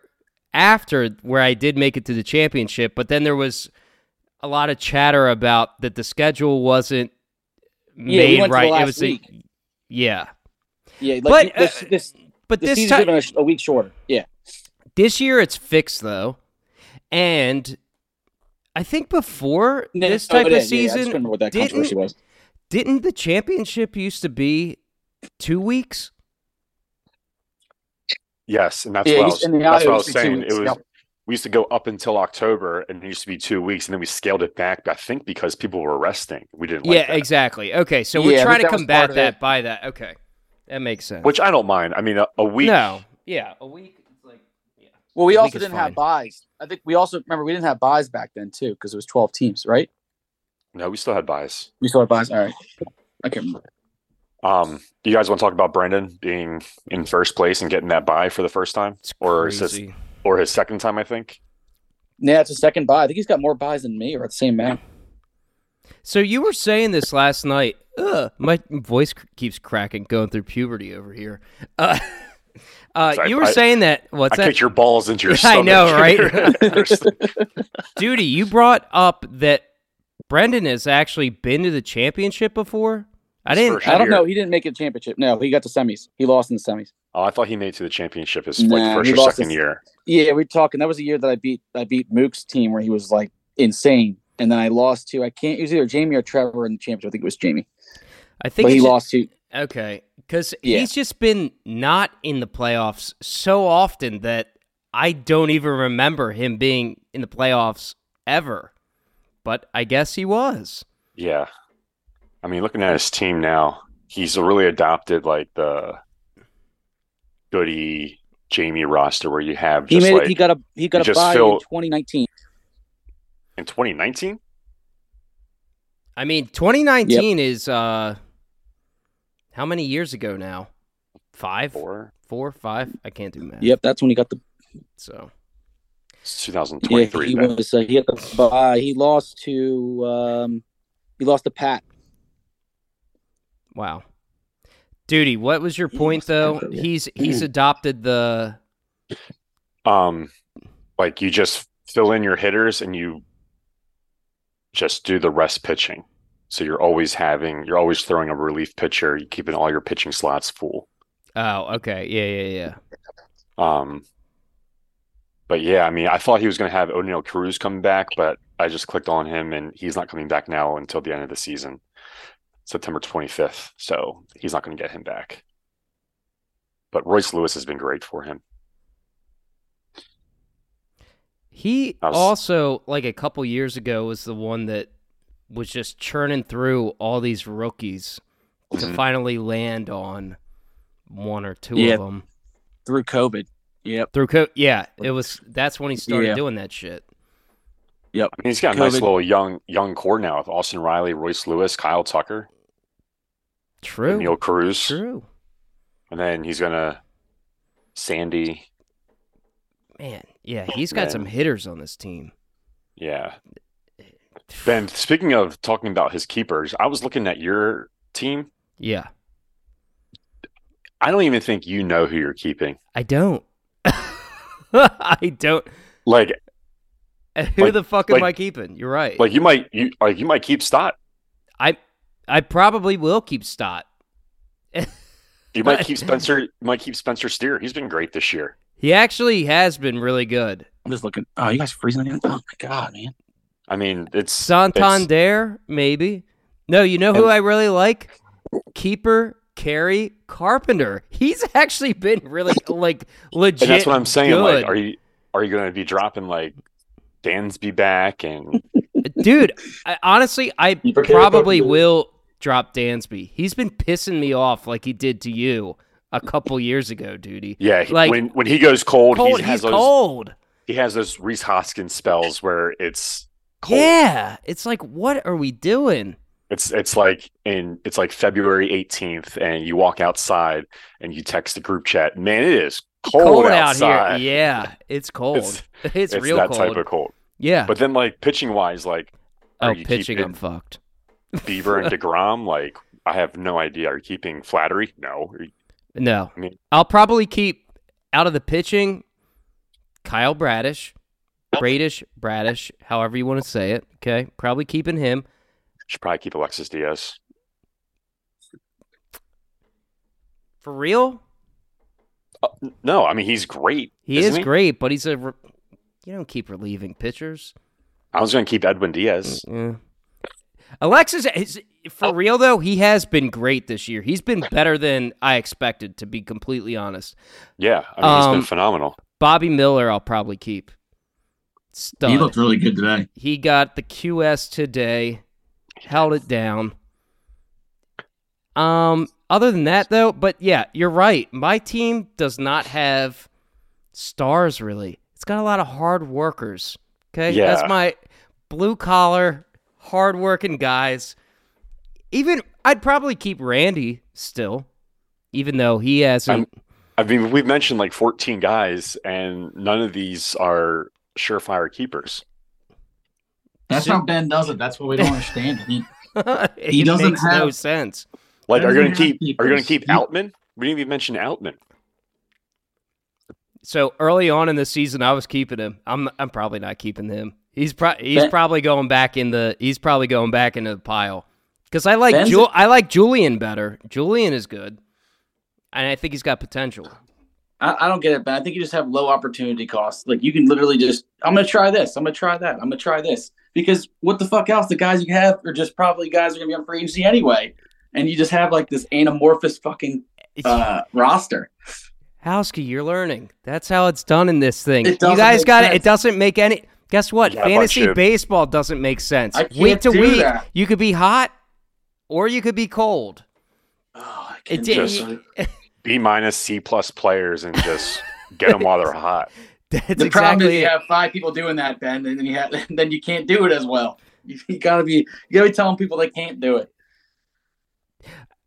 Speaker 2: after where I did make it to the championship, but then there was a lot of chatter about that the schedule wasn't
Speaker 3: Yeah,
Speaker 2: made
Speaker 3: went to the
Speaker 2: right. it was a, yeah,
Speaker 3: Yeah, like
Speaker 2: But,
Speaker 3: this,
Speaker 2: uh,
Speaker 3: this
Speaker 2: but this
Speaker 3: season's
Speaker 2: time
Speaker 3: been a, a week shorter. Yeah,
Speaker 2: this year it's fixed though, and I think before
Speaker 3: No,
Speaker 2: this type
Speaker 3: it
Speaker 2: of
Speaker 3: is. Yeah, I just
Speaker 2: season,
Speaker 3: that
Speaker 2: didn't- didn't the championship used to be two weeks?
Speaker 4: Yes, and that's
Speaker 3: Yeah,
Speaker 4: what I was,
Speaker 3: the
Speaker 4: that's
Speaker 3: alley,
Speaker 4: what I was
Speaker 3: used to be two
Speaker 4: saying.
Speaker 3: weeks,
Speaker 4: It was
Speaker 3: yep.
Speaker 4: we used to go up until October, and it used to be two weeks, and then we scaled it back. I think because people were resting, we didn't. Like
Speaker 2: yeah,
Speaker 4: that.
Speaker 2: exactly. Okay, so we're
Speaker 3: I
Speaker 2: trying to combat that by that. Okay, that makes sense.
Speaker 4: Which I don't mind. I mean, a, a week.
Speaker 2: no, yeah, a week. It's like yeah.
Speaker 3: Well, we
Speaker 2: A
Speaker 3: also didn't
Speaker 2: fine.
Speaker 3: have byes. I think we also remember we didn't have byes back then too because it was twelve teams, right?
Speaker 4: No, we still had byes.
Speaker 3: We still had byes. All right, I can't remember.
Speaker 4: Um, do you guys want to talk about Brendan being in first place and getting that bye for the first time,
Speaker 2: It's
Speaker 4: or is this, or his second time? I think.
Speaker 3: Yeah, it's a second bye. I think he's got more byes than me, or at the same amount.
Speaker 2: So you were saying this last night. Ugh, my voice c- keeps cracking, going through puberty over here. Uh, uh,
Speaker 4: Sorry,
Speaker 2: you were
Speaker 4: I-
Speaker 2: saying that. What's
Speaker 4: I
Speaker 2: that?
Speaker 4: kicked your balls into your
Speaker 2: I
Speaker 4: stomach.
Speaker 2: know, right? Duty, you brought up that Brendan has actually been to the championship before. I didn't.
Speaker 3: I don't
Speaker 4: year.
Speaker 3: know. He didn't make it championship. No, he got to semis. He lost in the semis.
Speaker 4: oh, I thought he made it to the championship his
Speaker 3: Nah,
Speaker 4: like first or second
Speaker 3: his-
Speaker 4: year.
Speaker 3: Yeah, we're talking. That was the year that I beat I beat Mook's team where he was like insane, and then I lost to I can't. It was either Jamie or Trevor in the championship. I think it was Jamie,
Speaker 2: I think
Speaker 3: but he
Speaker 2: it's
Speaker 3: lost to.
Speaker 2: Okay, because
Speaker 3: Yeah.
Speaker 2: he's just been not in the playoffs so often that I don't even remember him being in the playoffs ever. But I guess he was.
Speaker 4: Yeah, I mean, looking at his team now, he's really adopted like the Goody Jamie roster where you have
Speaker 3: He made
Speaker 4: like
Speaker 3: it. He got a he got a bye
Speaker 4: fill-
Speaker 3: in 2019.
Speaker 4: in 2019.
Speaker 2: I mean, 2019 is uh, how many years ago now? Five,
Speaker 4: Four.
Speaker 2: four, five. I can't do math.
Speaker 3: Yep, that's when he got the.
Speaker 2: So
Speaker 4: It's
Speaker 3: Yeah,
Speaker 4: 2023.
Speaker 3: he
Speaker 4: then.
Speaker 3: was. Uh, he had the bye. He lost to. Um, he lost to Pat.
Speaker 2: Wow. Duty, what was your point though? He's he's adopted the
Speaker 4: um like you just fill in your hitters and you just do the rest pitching so you're always having you're always throwing a relief pitcher you're keeping all your pitching slots full
Speaker 2: Oh, okay. Yeah, yeah, yeah.
Speaker 4: um but yeah i mean i thought he was going to have Oneil Cruz come back but i just clicked on him and he's not coming back now until the end of the season september 25th so he's not going to get him back but royce lewis has been great for him
Speaker 2: He
Speaker 4: was-
Speaker 2: also, like a couple years ago, was the one that was just churning through all these rookies to
Speaker 4: Mhm.
Speaker 2: finally land on one or two
Speaker 3: Yeah.
Speaker 2: of them.
Speaker 3: through COVID. Yep.
Speaker 2: Through co- yeah, it was. That's when he started
Speaker 3: Yeah.
Speaker 2: doing that shit.
Speaker 4: I mean, he's got a nice little young young core now with Austin Riley, Royce Lewis, Kyle Tucker,
Speaker 2: True.
Speaker 4: Neil Cruz,
Speaker 2: True.
Speaker 4: and then he's gonna Sandy.
Speaker 2: Man, yeah, he's got
Speaker 4: Man.
Speaker 2: some hitters on this team.
Speaker 4: Yeah. Ben, speaking of talking about his keepers, I was looking at your team.
Speaker 2: Yeah,
Speaker 4: I don't even think you know who you're keeping.
Speaker 2: I don't. I don't.
Speaker 4: Like,
Speaker 2: Who
Speaker 4: Like-
Speaker 2: the fuck am
Speaker 4: like-
Speaker 2: I keeping? You're right.
Speaker 4: like you might you like you might keep Stott.
Speaker 2: I, I probably will keep Stott.
Speaker 4: You might keep Spencer. You might keep Spencer Steer. He's been great this year.
Speaker 2: He actually has been really good.
Speaker 3: I'm just looking. Oh, you guys freezing again? Oh my god, man.
Speaker 4: I mean, it's it's-
Speaker 2: Santander, maybe. No, you know who
Speaker 4: And-
Speaker 2: I really like? Keeper Kerry Carpenter. He's actually been really like legit.
Speaker 4: and that's what I'm saying.
Speaker 2: Good.
Speaker 4: Like, are you are you going to be dropping like Dansby back and
Speaker 2: Dude, I, honestly, I probably will drop Dansby. He's been pissing me off like he did to you a couple years ago, duty.
Speaker 4: yeah, he-
Speaker 2: Like-
Speaker 4: when when he goes cold,
Speaker 2: Cold,
Speaker 4: he has
Speaker 2: he's
Speaker 4: those
Speaker 2: cold.
Speaker 4: he has those Rhys Hoskins spells where it's cold.
Speaker 2: Yeah, it's like, what are we doing?
Speaker 4: It's it's like in it's like February 18th, and you walk outside and you text the group chat. Man, it is cold,
Speaker 2: Cold, out here. Yeah, it's cold. It's,
Speaker 4: It's, it's
Speaker 2: real
Speaker 4: that
Speaker 2: cold.
Speaker 4: type of cold.
Speaker 2: yeah.
Speaker 4: But then, like pitching wise, like
Speaker 2: oh,
Speaker 4: you
Speaker 2: pitching, I'm
Speaker 4: keeping
Speaker 2: fucked.
Speaker 4: Bieber and Degrom? Like I have no idea. Are you keeping Flaherty? No. You-
Speaker 2: No,
Speaker 4: I mean-
Speaker 2: I'll probably keep out of the pitching. Kyle Bradish, Bradish, Bradish, however you want to say it. Okay, probably keeping him.
Speaker 4: Should probably keep Alexis Diaz.
Speaker 2: For real,
Speaker 4: Uh, no, I mean he's great.
Speaker 2: he is great, but he's a. Re- you don't keep relieving pitchers.
Speaker 4: I was going to keep Edwin Diaz.
Speaker 2: Yeah. Alexis is for real though. He has been great this year. He's been better than I expected, to be completely honest.
Speaker 4: Yeah, I mean he's
Speaker 2: Um,
Speaker 4: been phenomenal.
Speaker 2: Bobby Miller, I'll probably keep. Stud.
Speaker 3: He looked really good today.
Speaker 2: He got the QS today, held it down. Um, other than that, though, but yeah, you're right. My team does not have stars really. It's got a lot of hard workers. Okay,
Speaker 4: Yeah.
Speaker 2: that's my blue collar, hard working guys. Even I'd probably keep Randy still, even though he hasn't.
Speaker 4: I mean, we've mentioned like 14 guys, and none of these are surefire keepers.
Speaker 3: That's
Speaker 2: Sim-
Speaker 3: how Ben does it. That's what we don't understand. He,
Speaker 2: it
Speaker 3: he doesn't
Speaker 2: makes no
Speaker 3: have-
Speaker 2: sense.
Speaker 4: Like, are you going to
Speaker 3: Doesn't have
Speaker 4: keep? Are you going to keep
Speaker 3: He-
Speaker 4: Outman? We didn't even mention Outman.
Speaker 2: So early on in the season, I was keeping him. I'm I'm probably not keeping him. He's pro- he's
Speaker 3: Ben-
Speaker 2: probably going back in the he's probably going back into the pile because I like Ju- I like Julien better. Julien is good, and I think he's got potential.
Speaker 3: I, I don't get it, Ben. I think you just have low opportunity costs. Like you can literally just, I'm gonna try this. I'm gonna try that. I'm gonna try this. Because what the fuck else? The guys you have are just probably guys are gonna be on free agency anyway. And you just have like this anamorphous fucking uh, roster.
Speaker 2: Howski, you're learning. That's how it's done in this thing. You guys got it. It doesn't make any. Guess what?
Speaker 4: You got a
Speaker 2: Fantasy baseball doesn't make sense.
Speaker 3: I can't
Speaker 2: week to
Speaker 3: do
Speaker 2: week,
Speaker 3: that.
Speaker 2: you could be hot, or you could be cold.
Speaker 3: Oh, I
Speaker 2: It
Speaker 3: can't
Speaker 2: did-
Speaker 3: do.
Speaker 4: B minus C plus players and just get them while they're hot.
Speaker 2: That's
Speaker 3: the problem is
Speaker 2: exactly
Speaker 3: you
Speaker 2: it.
Speaker 3: have five people doing that, Ben, and then you have then you can't do it as well. You, you gotta be you gotta be telling people they can't do it.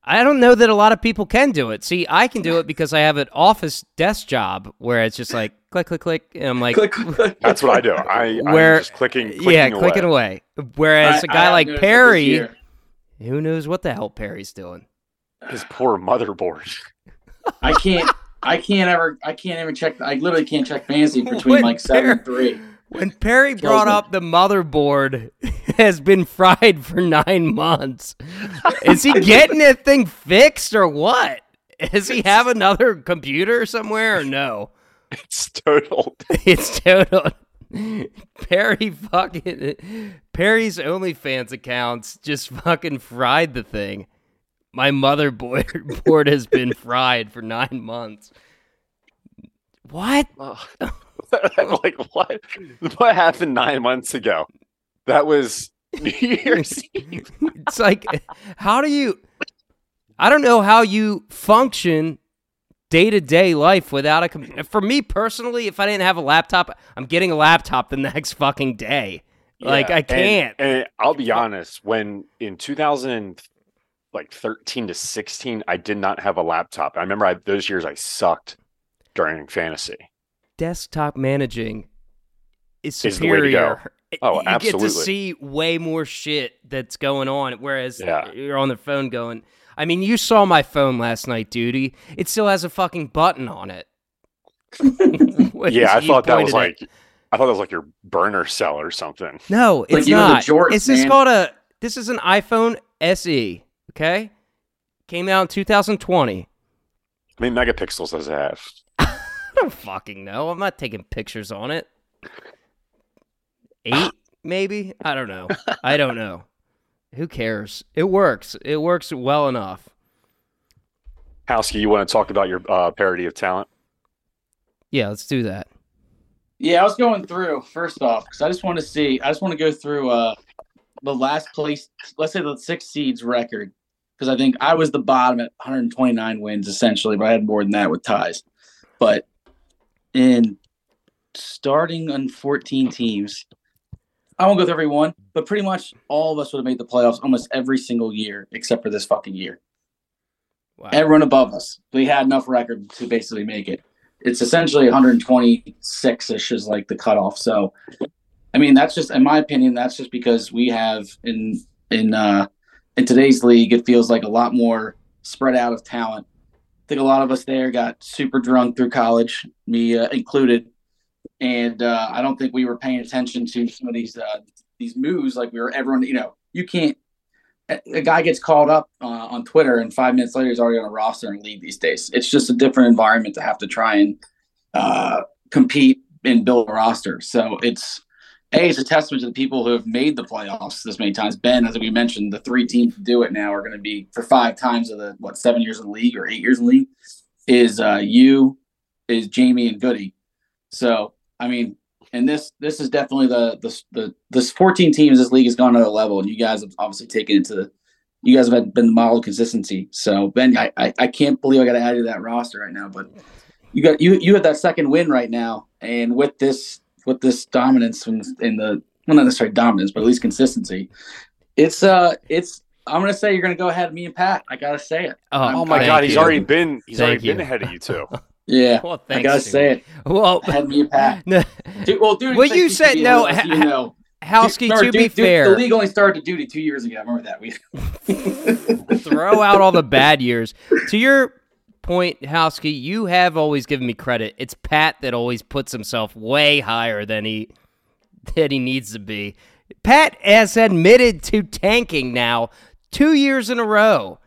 Speaker 2: I don't know that a lot of people can do it. See, I can do it because I have an office desk job where it's just like click, click, click. And I'm like,
Speaker 3: Click, click.
Speaker 4: That's what I do. I
Speaker 2: Where-
Speaker 4: I'm just clicking, clicking
Speaker 2: yeah,
Speaker 4: away.
Speaker 2: clicking away. Whereas a
Speaker 3: I- I
Speaker 2: guy
Speaker 3: have
Speaker 2: like
Speaker 3: noticed it this
Speaker 2: Perry, who knows what the hell Perry's doing?
Speaker 4: His poor motherboard.
Speaker 3: I can't. I can't ever. I can't even check. I literally can't check fantasy between
Speaker 2: When
Speaker 3: like seven and three.
Speaker 2: When Perry brought
Speaker 3: me.
Speaker 2: up the motherboard has been fried for nine months, is he getting that thing fixed or what? Does he have another computer somewhere or no?
Speaker 4: It's total.
Speaker 2: It's total. Perry fucking Perry's OnlyFans accounts just fucking fried the thing. My motherboard board has been fried for nine months. What?
Speaker 4: like what? What happened nine months ago? That was New Year's Eve.
Speaker 2: It's like, how do you? I don't know how you function day to day life without a computer. For me personally, if I didn't have a laptop, I'm getting a laptop the next fucking day. Like
Speaker 4: Yeah,
Speaker 2: I can't.
Speaker 4: And, I'll be honest, when in 2000, like 13 to 16, I did not have a laptop. I remember I, those years I sucked during fantasy.
Speaker 2: desktop managing is
Speaker 4: Is the way to go.
Speaker 2: superior.
Speaker 4: Oh,
Speaker 2: you get to see way more shit that's going on, whereas
Speaker 4: Yeah.
Speaker 2: you're on the phone going. I mean, you saw my phone last night, duty. It still has a fucking button on it.
Speaker 4: Yeah, I thought that was
Speaker 2: pointed at-
Speaker 4: like, I thought that was like your burner cell or something.
Speaker 2: No,
Speaker 3: Like
Speaker 2: it's
Speaker 3: you know the
Speaker 2: not.
Speaker 3: jorts,
Speaker 2: it's just
Speaker 3: man.
Speaker 2: called a. This is an iPhone SE. Okay, came out in 2020.
Speaker 4: How many megapixels does it have?
Speaker 2: I don't fucking know. I'm not taking pictures on it. Eight, maybe. I don't know. I don't know. Who cares? It works. It works well enough.
Speaker 4: Howski, you want to talk about your uh, parody of talent?
Speaker 2: Yeah, let's do that.
Speaker 3: Yeah, I was going through first off because I just want to see. I just want to go through uh the last place. Let's say the six seeds record because I think I was the bottom at 129 wins essentially, but I had more than that with ties. But in starting on 14 teams, I won't go through every one, but pretty much all of us would have made the playoffs almost every single year except for this fucking year.
Speaker 2: Wow.
Speaker 3: Everyone above us, we had enough record to basically make it. It's essentially 126 ish is like the cutoff. So, I mean, that's just, in my opinion, that's just because we have in in uh, in today's league, it feels like a lot more spread out of talent. I think a lot of us there got super drunk through college, me uh, included, and uh, I don't think we were paying attention to some of these uh, these moves. Like we were, everyone, you know, you can't. A guy gets called up uh, on Twitter, and five minutes later, he's already on a roster and lead these days. It's just a different environment to have to try and uh, compete and build a roster. So it's a it's a testament to the people who have made the playoffs this many times. Ben, as we mentioned, the three teams to do it now are going to be for five times of the what seven years in the league or eight years in the league. Is uh, you, is Jamie and Goody. So I mean, and this this is definitely the the the this 14 teams this league has gone to a level, and you guys have obviously taken it to the. You guys have been the model of consistency. So Ben, I, I I can't believe I got to add you to that roster right now, but you got you you had that second win right now, and with this with this dominance in, in the well not necessarily dominance, but at least consistency, it's uh it's I'm gonna say you're gonna go ahead of me and Pat. I gotta say it.
Speaker 4: Oh my
Speaker 2: thank
Speaker 4: god, he's already been he's
Speaker 2: Thank
Speaker 4: already been ahead of you too.
Speaker 3: Yeah,
Speaker 2: Well,
Speaker 3: I
Speaker 2: thanks,
Speaker 3: gotta
Speaker 2: dude.
Speaker 3: say it.
Speaker 2: Well,
Speaker 3: Ahead of me and Pat.
Speaker 2: no,
Speaker 3: Dude, well, dude,
Speaker 2: Well, you said- no, ha-
Speaker 3: You know,
Speaker 2: to be fair,
Speaker 3: the league only started to duty two years ago. I remember that. We
Speaker 2: throw out all the bad years. To your point, Howski, you have always given me credit. It's Pat that always puts himself way higher than he than he needs to be. Pat has admitted to tanking now two years in a row,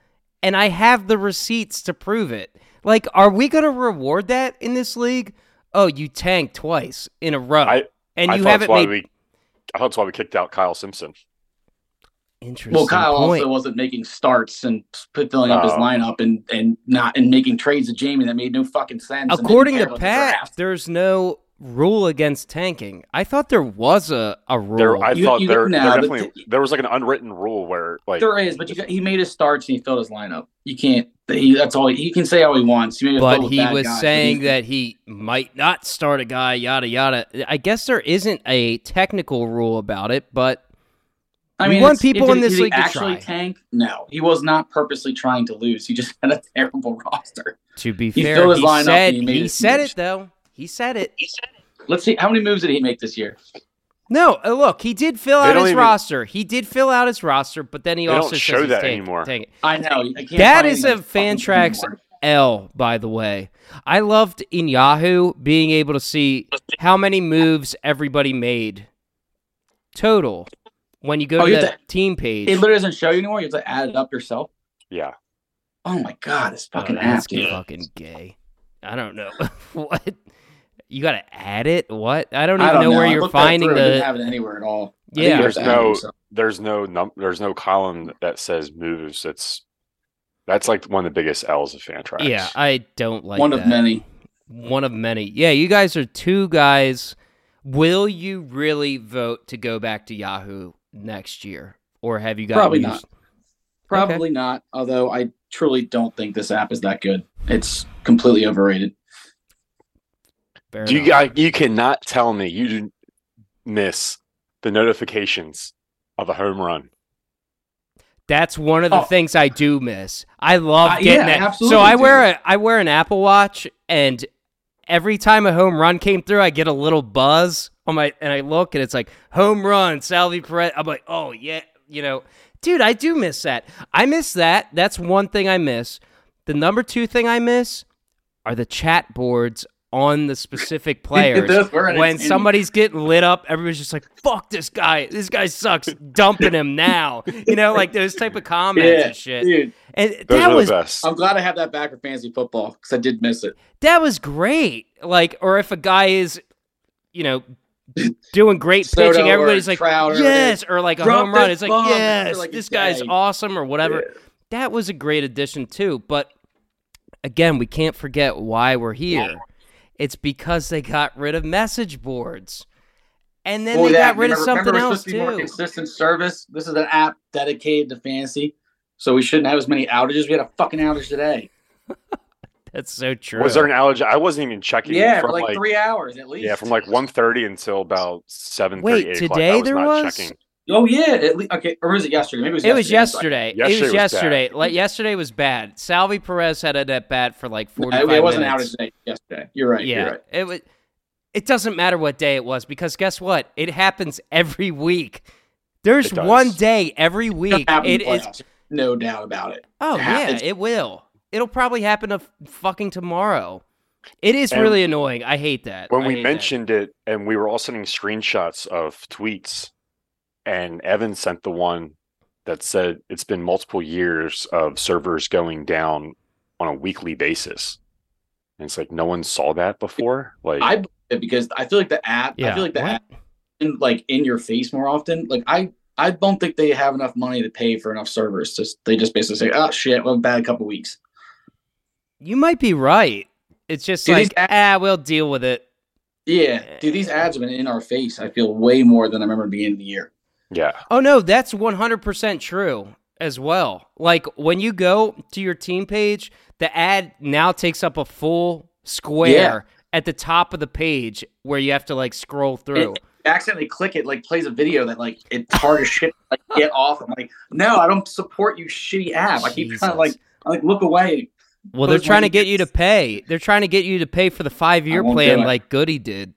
Speaker 2: and I have the receipts to prove it. Like, are we going to reward that in this league? Oh, you tanked twice in a row,
Speaker 4: I
Speaker 2: and
Speaker 4: I
Speaker 2: you haven't
Speaker 4: that's why
Speaker 2: made.
Speaker 4: we I thought that's why we kicked out Kyle Simpson.
Speaker 2: Interesting
Speaker 3: well, Kyle
Speaker 2: point.
Speaker 3: also wasn't making starts and put filling up his lineup and and not and making trades to Jamie that made no fucking sense.
Speaker 2: According to
Speaker 3: about the
Speaker 2: Pat, there's no rule against tanking. I thought there was a, a rule.
Speaker 4: There, I
Speaker 3: You-
Speaker 4: thought
Speaker 3: you-
Speaker 4: there,
Speaker 3: no,
Speaker 4: there
Speaker 3: but
Speaker 4: definitely there was like an unwritten rule where like
Speaker 3: There is, but you he made his starts and he filled his lineup. You can't. He, that's all. He, he can say all he wants. He
Speaker 2: but he was
Speaker 3: guys,
Speaker 2: saying
Speaker 3: he-
Speaker 2: that he might not start a guy, yada yada. I guess there isn't a technical rule about it, but
Speaker 3: I mean,
Speaker 2: want people
Speaker 3: did-
Speaker 2: in this
Speaker 3: did he
Speaker 2: league to
Speaker 3: actually
Speaker 2: try.
Speaker 3: tank. No, he was not purposely trying to lose. He just had a terrible roster.
Speaker 2: to be
Speaker 3: He
Speaker 2: fair,
Speaker 3: filled his
Speaker 2: he
Speaker 3: lineup
Speaker 2: said
Speaker 3: it he made
Speaker 2: he said it. He said it.
Speaker 3: Let's see how many moves did he make this year.
Speaker 2: No, uh, look, he did fill
Speaker 4: They
Speaker 2: out his
Speaker 4: even-
Speaker 2: roster. He did fill out his roster, but then he
Speaker 4: They don't
Speaker 2: also says
Speaker 4: show that
Speaker 2: taking-
Speaker 4: anymore.
Speaker 2: taking it.
Speaker 3: I know. I can't
Speaker 2: That
Speaker 3: find
Speaker 2: is
Speaker 3: any
Speaker 2: a
Speaker 3: fucking Fantrax.
Speaker 2: L, by the way. I loved in Yahoo being able to see how many moves everybody made total when you go
Speaker 3: Oh,
Speaker 2: to
Speaker 3: you
Speaker 2: the
Speaker 3: to-
Speaker 2: team page.
Speaker 3: It literally doesn't show you anymore. You have to add it up yourself.
Speaker 4: Yeah.
Speaker 3: Oh my god, this
Speaker 2: Oh,
Speaker 3: fucking
Speaker 2: that's
Speaker 3: app, dude.
Speaker 2: fucking gay. I don't know what. You gotta add it? What? I don't
Speaker 3: I
Speaker 2: even
Speaker 3: don't
Speaker 2: know, where
Speaker 3: I
Speaker 2: you're finding
Speaker 3: through, it didn't
Speaker 2: the.
Speaker 3: have it anywhere at all.
Speaker 2: Yeah.
Speaker 4: There's no-
Speaker 3: added, so-
Speaker 4: There's no num there's no column that says moves. It's that's like one of the biggest L's of Fantrax.
Speaker 2: Yeah, I don't like
Speaker 3: one
Speaker 2: that.
Speaker 3: of many.
Speaker 2: One of many. Yeah, you guys are two guys. Will you really vote to go back to Yahoo next year, or have you got
Speaker 3: Probably
Speaker 2: used-
Speaker 3: not. Probably not. Although I truly don't think this app is that good. It's completely overrated.
Speaker 2: Fair
Speaker 4: Do you
Speaker 2: enough.
Speaker 4: guys, you cannot tell me you didn't miss the notifications of a home run.
Speaker 2: That's one of the
Speaker 3: Oh.
Speaker 2: things I do miss. I love
Speaker 3: Uh,
Speaker 2: getting
Speaker 3: yeah,
Speaker 2: that. So I wear a I wear an Apple Watch, and every time a home run came through, I get a little buzz on my, and I look, and it's like home run, Salvy Perez. I'm like, oh yeah, you know, dude, I do miss that. I miss that. That's one thing I miss. The number two thing I miss are the chat boards on the specific players. When somebody's getting lit up, everybody's just like, "Fuck this guy! This guy sucks! Dumping him now!" You know, like those type of comments
Speaker 3: Yeah,
Speaker 2: and shit.
Speaker 3: dude.
Speaker 2: And
Speaker 4: Those
Speaker 2: that was
Speaker 4: best.
Speaker 3: i'm glad I have that back for fantasy football because I did miss it.
Speaker 2: that was great. Like, or if a guy is, you know, doing great
Speaker 3: Soto
Speaker 2: pitching, everybody's like,
Speaker 3: Trout or
Speaker 2: "Yes," or like a home run. It's like,
Speaker 3: bomb
Speaker 2: "Yes,
Speaker 3: like,
Speaker 2: this guy's
Speaker 3: day."
Speaker 2: awesome," or whatever.
Speaker 3: Yeah.
Speaker 2: That was a great addition too. But again, we can't forget why we're here. It's because they got rid of message boards. And then
Speaker 3: Boy,
Speaker 2: they
Speaker 3: that-
Speaker 2: got rid of something
Speaker 3: remember
Speaker 2: else
Speaker 3: supposed to be more
Speaker 2: too.
Speaker 3: consistent service. This is an app dedicated to fantasy, so we shouldn't have as many outages. We had a fucking outage today.
Speaker 2: That's so true.
Speaker 4: Was there an allergy? I wasn't even checking.
Speaker 3: Yeah,
Speaker 4: from
Speaker 3: for like, three hours at least.
Speaker 4: Yeah, from like 1.30 until about seven
Speaker 2: Wait,
Speaker 4: thirty.
Speaker 2: today
Speaker 4: I was
Speaker 2: there
Speaker 4: not
Speaker 2: was?
Speaker 4: checking.
Speaker 3: Oh yeah, at least, okay. Or was it yesterday? Maybe it was.
Speaker 2: It was
Speaker 3: yesterday.
Speaker 2: yesterday.
Speaker 4: Yesterday
Speaker 2: it was
Speaker 4: was bad.
Speaker 2: yesterday. Like yesterday was bad. Salvy Perez had it at bat for like
Speaker 3: No,
Speaker 2: forty
Speaker 3: it, it wasn't
Speaker 2: minutes.
Speaker 3: outage today. Yesterday. You're right.
Speaker 2: yeah,
Speaker 3: You're right.
Speaker 2: it was. It doesn't matter what day it was because guess what? It happens every week. There's one day every week.
Speaker 3: Happen in
Speaker 2: It is.
Speaker 3: No doubt about it.
Speaker 2: Oh
Speaker 3: It
Speaker 2: yeah, it will. It'll probably happen to fucking tomorrow. It is
Speaker 4: And
Speaker 2: really annoying. I hate that.
Speaker 4: When
Speaker 2: I
Speaker 4: we
Speaker 2: hate that.
Speaker 4: mentioned it, and we were all sending screenshots of tweets, and Evan sent the one that said it's been multiple years of servers going down on a weekly basis. And it's like no one saw that before. Like
Speaker 3: I because I feel like the app.
Speaker 2: yeah,
Speaker 3: I feel like the
Speaker 2: what?
Speaker 3: app, in, like in your face more often. Like I, I don't think they have enough money to pay for enough servers. Just they just basically say, "Oh shit, well, bad couple weeks."
Speaker 2: You might be right. It's just
Speaker 3: Dude, these
Speaker 2: like ah, we'll deal with it.
Speaker 3: Yeah, dude, these ads have been in our face. I feel way more than I remember at the beginning of the year.
Speaker 4: Yeah,
Speaker 2: Oh no, that's 100% true as well. Like when you go to your team page, the ad now takes up a full square at the top of the page where you have to like scroll through.
Speaker 3: accidentally click it, like plays a video that like it's hard as shit. Like get off. I'm like, no, I don't support you, shitty app. I keep trying to like, I, like look away.
Speaker 2: well, they're trying to get you to pay. They're trying to get you to pay for the 5-year plan like Goody did.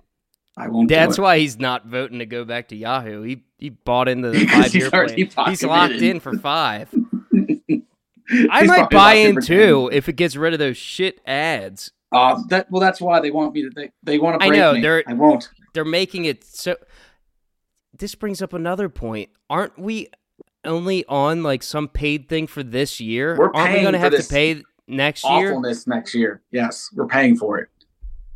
Speaker 3: I won't.
Speaker 2: That's why he's not voting to go back to Yahoo. He he bought into the 5-year
Speaker 3: already
Speaker 2: plan. He's locked
Speaker 3: in.
Speaker 2: for 5. I
Speaker 3: He's
Speaker 2: might buy in too if it gets rid of those shit ads.
Speaker 3: Uh, that well, that's why they want me to. They, they want to
Speaker 2: I know,
Speaker 3: me.
Speaker 2: they're-
Speaker 3: I won't.
Speaker 2: they're making it so this brings up another point aren't we only on like some paid thing for this year
Speaker 3: We're
Speaker 2: aren't we
Speaker 3: paying
Speaker 2: going to have to pay next year
Speaker 3: Awfulness next year. Yes, we're paying for it,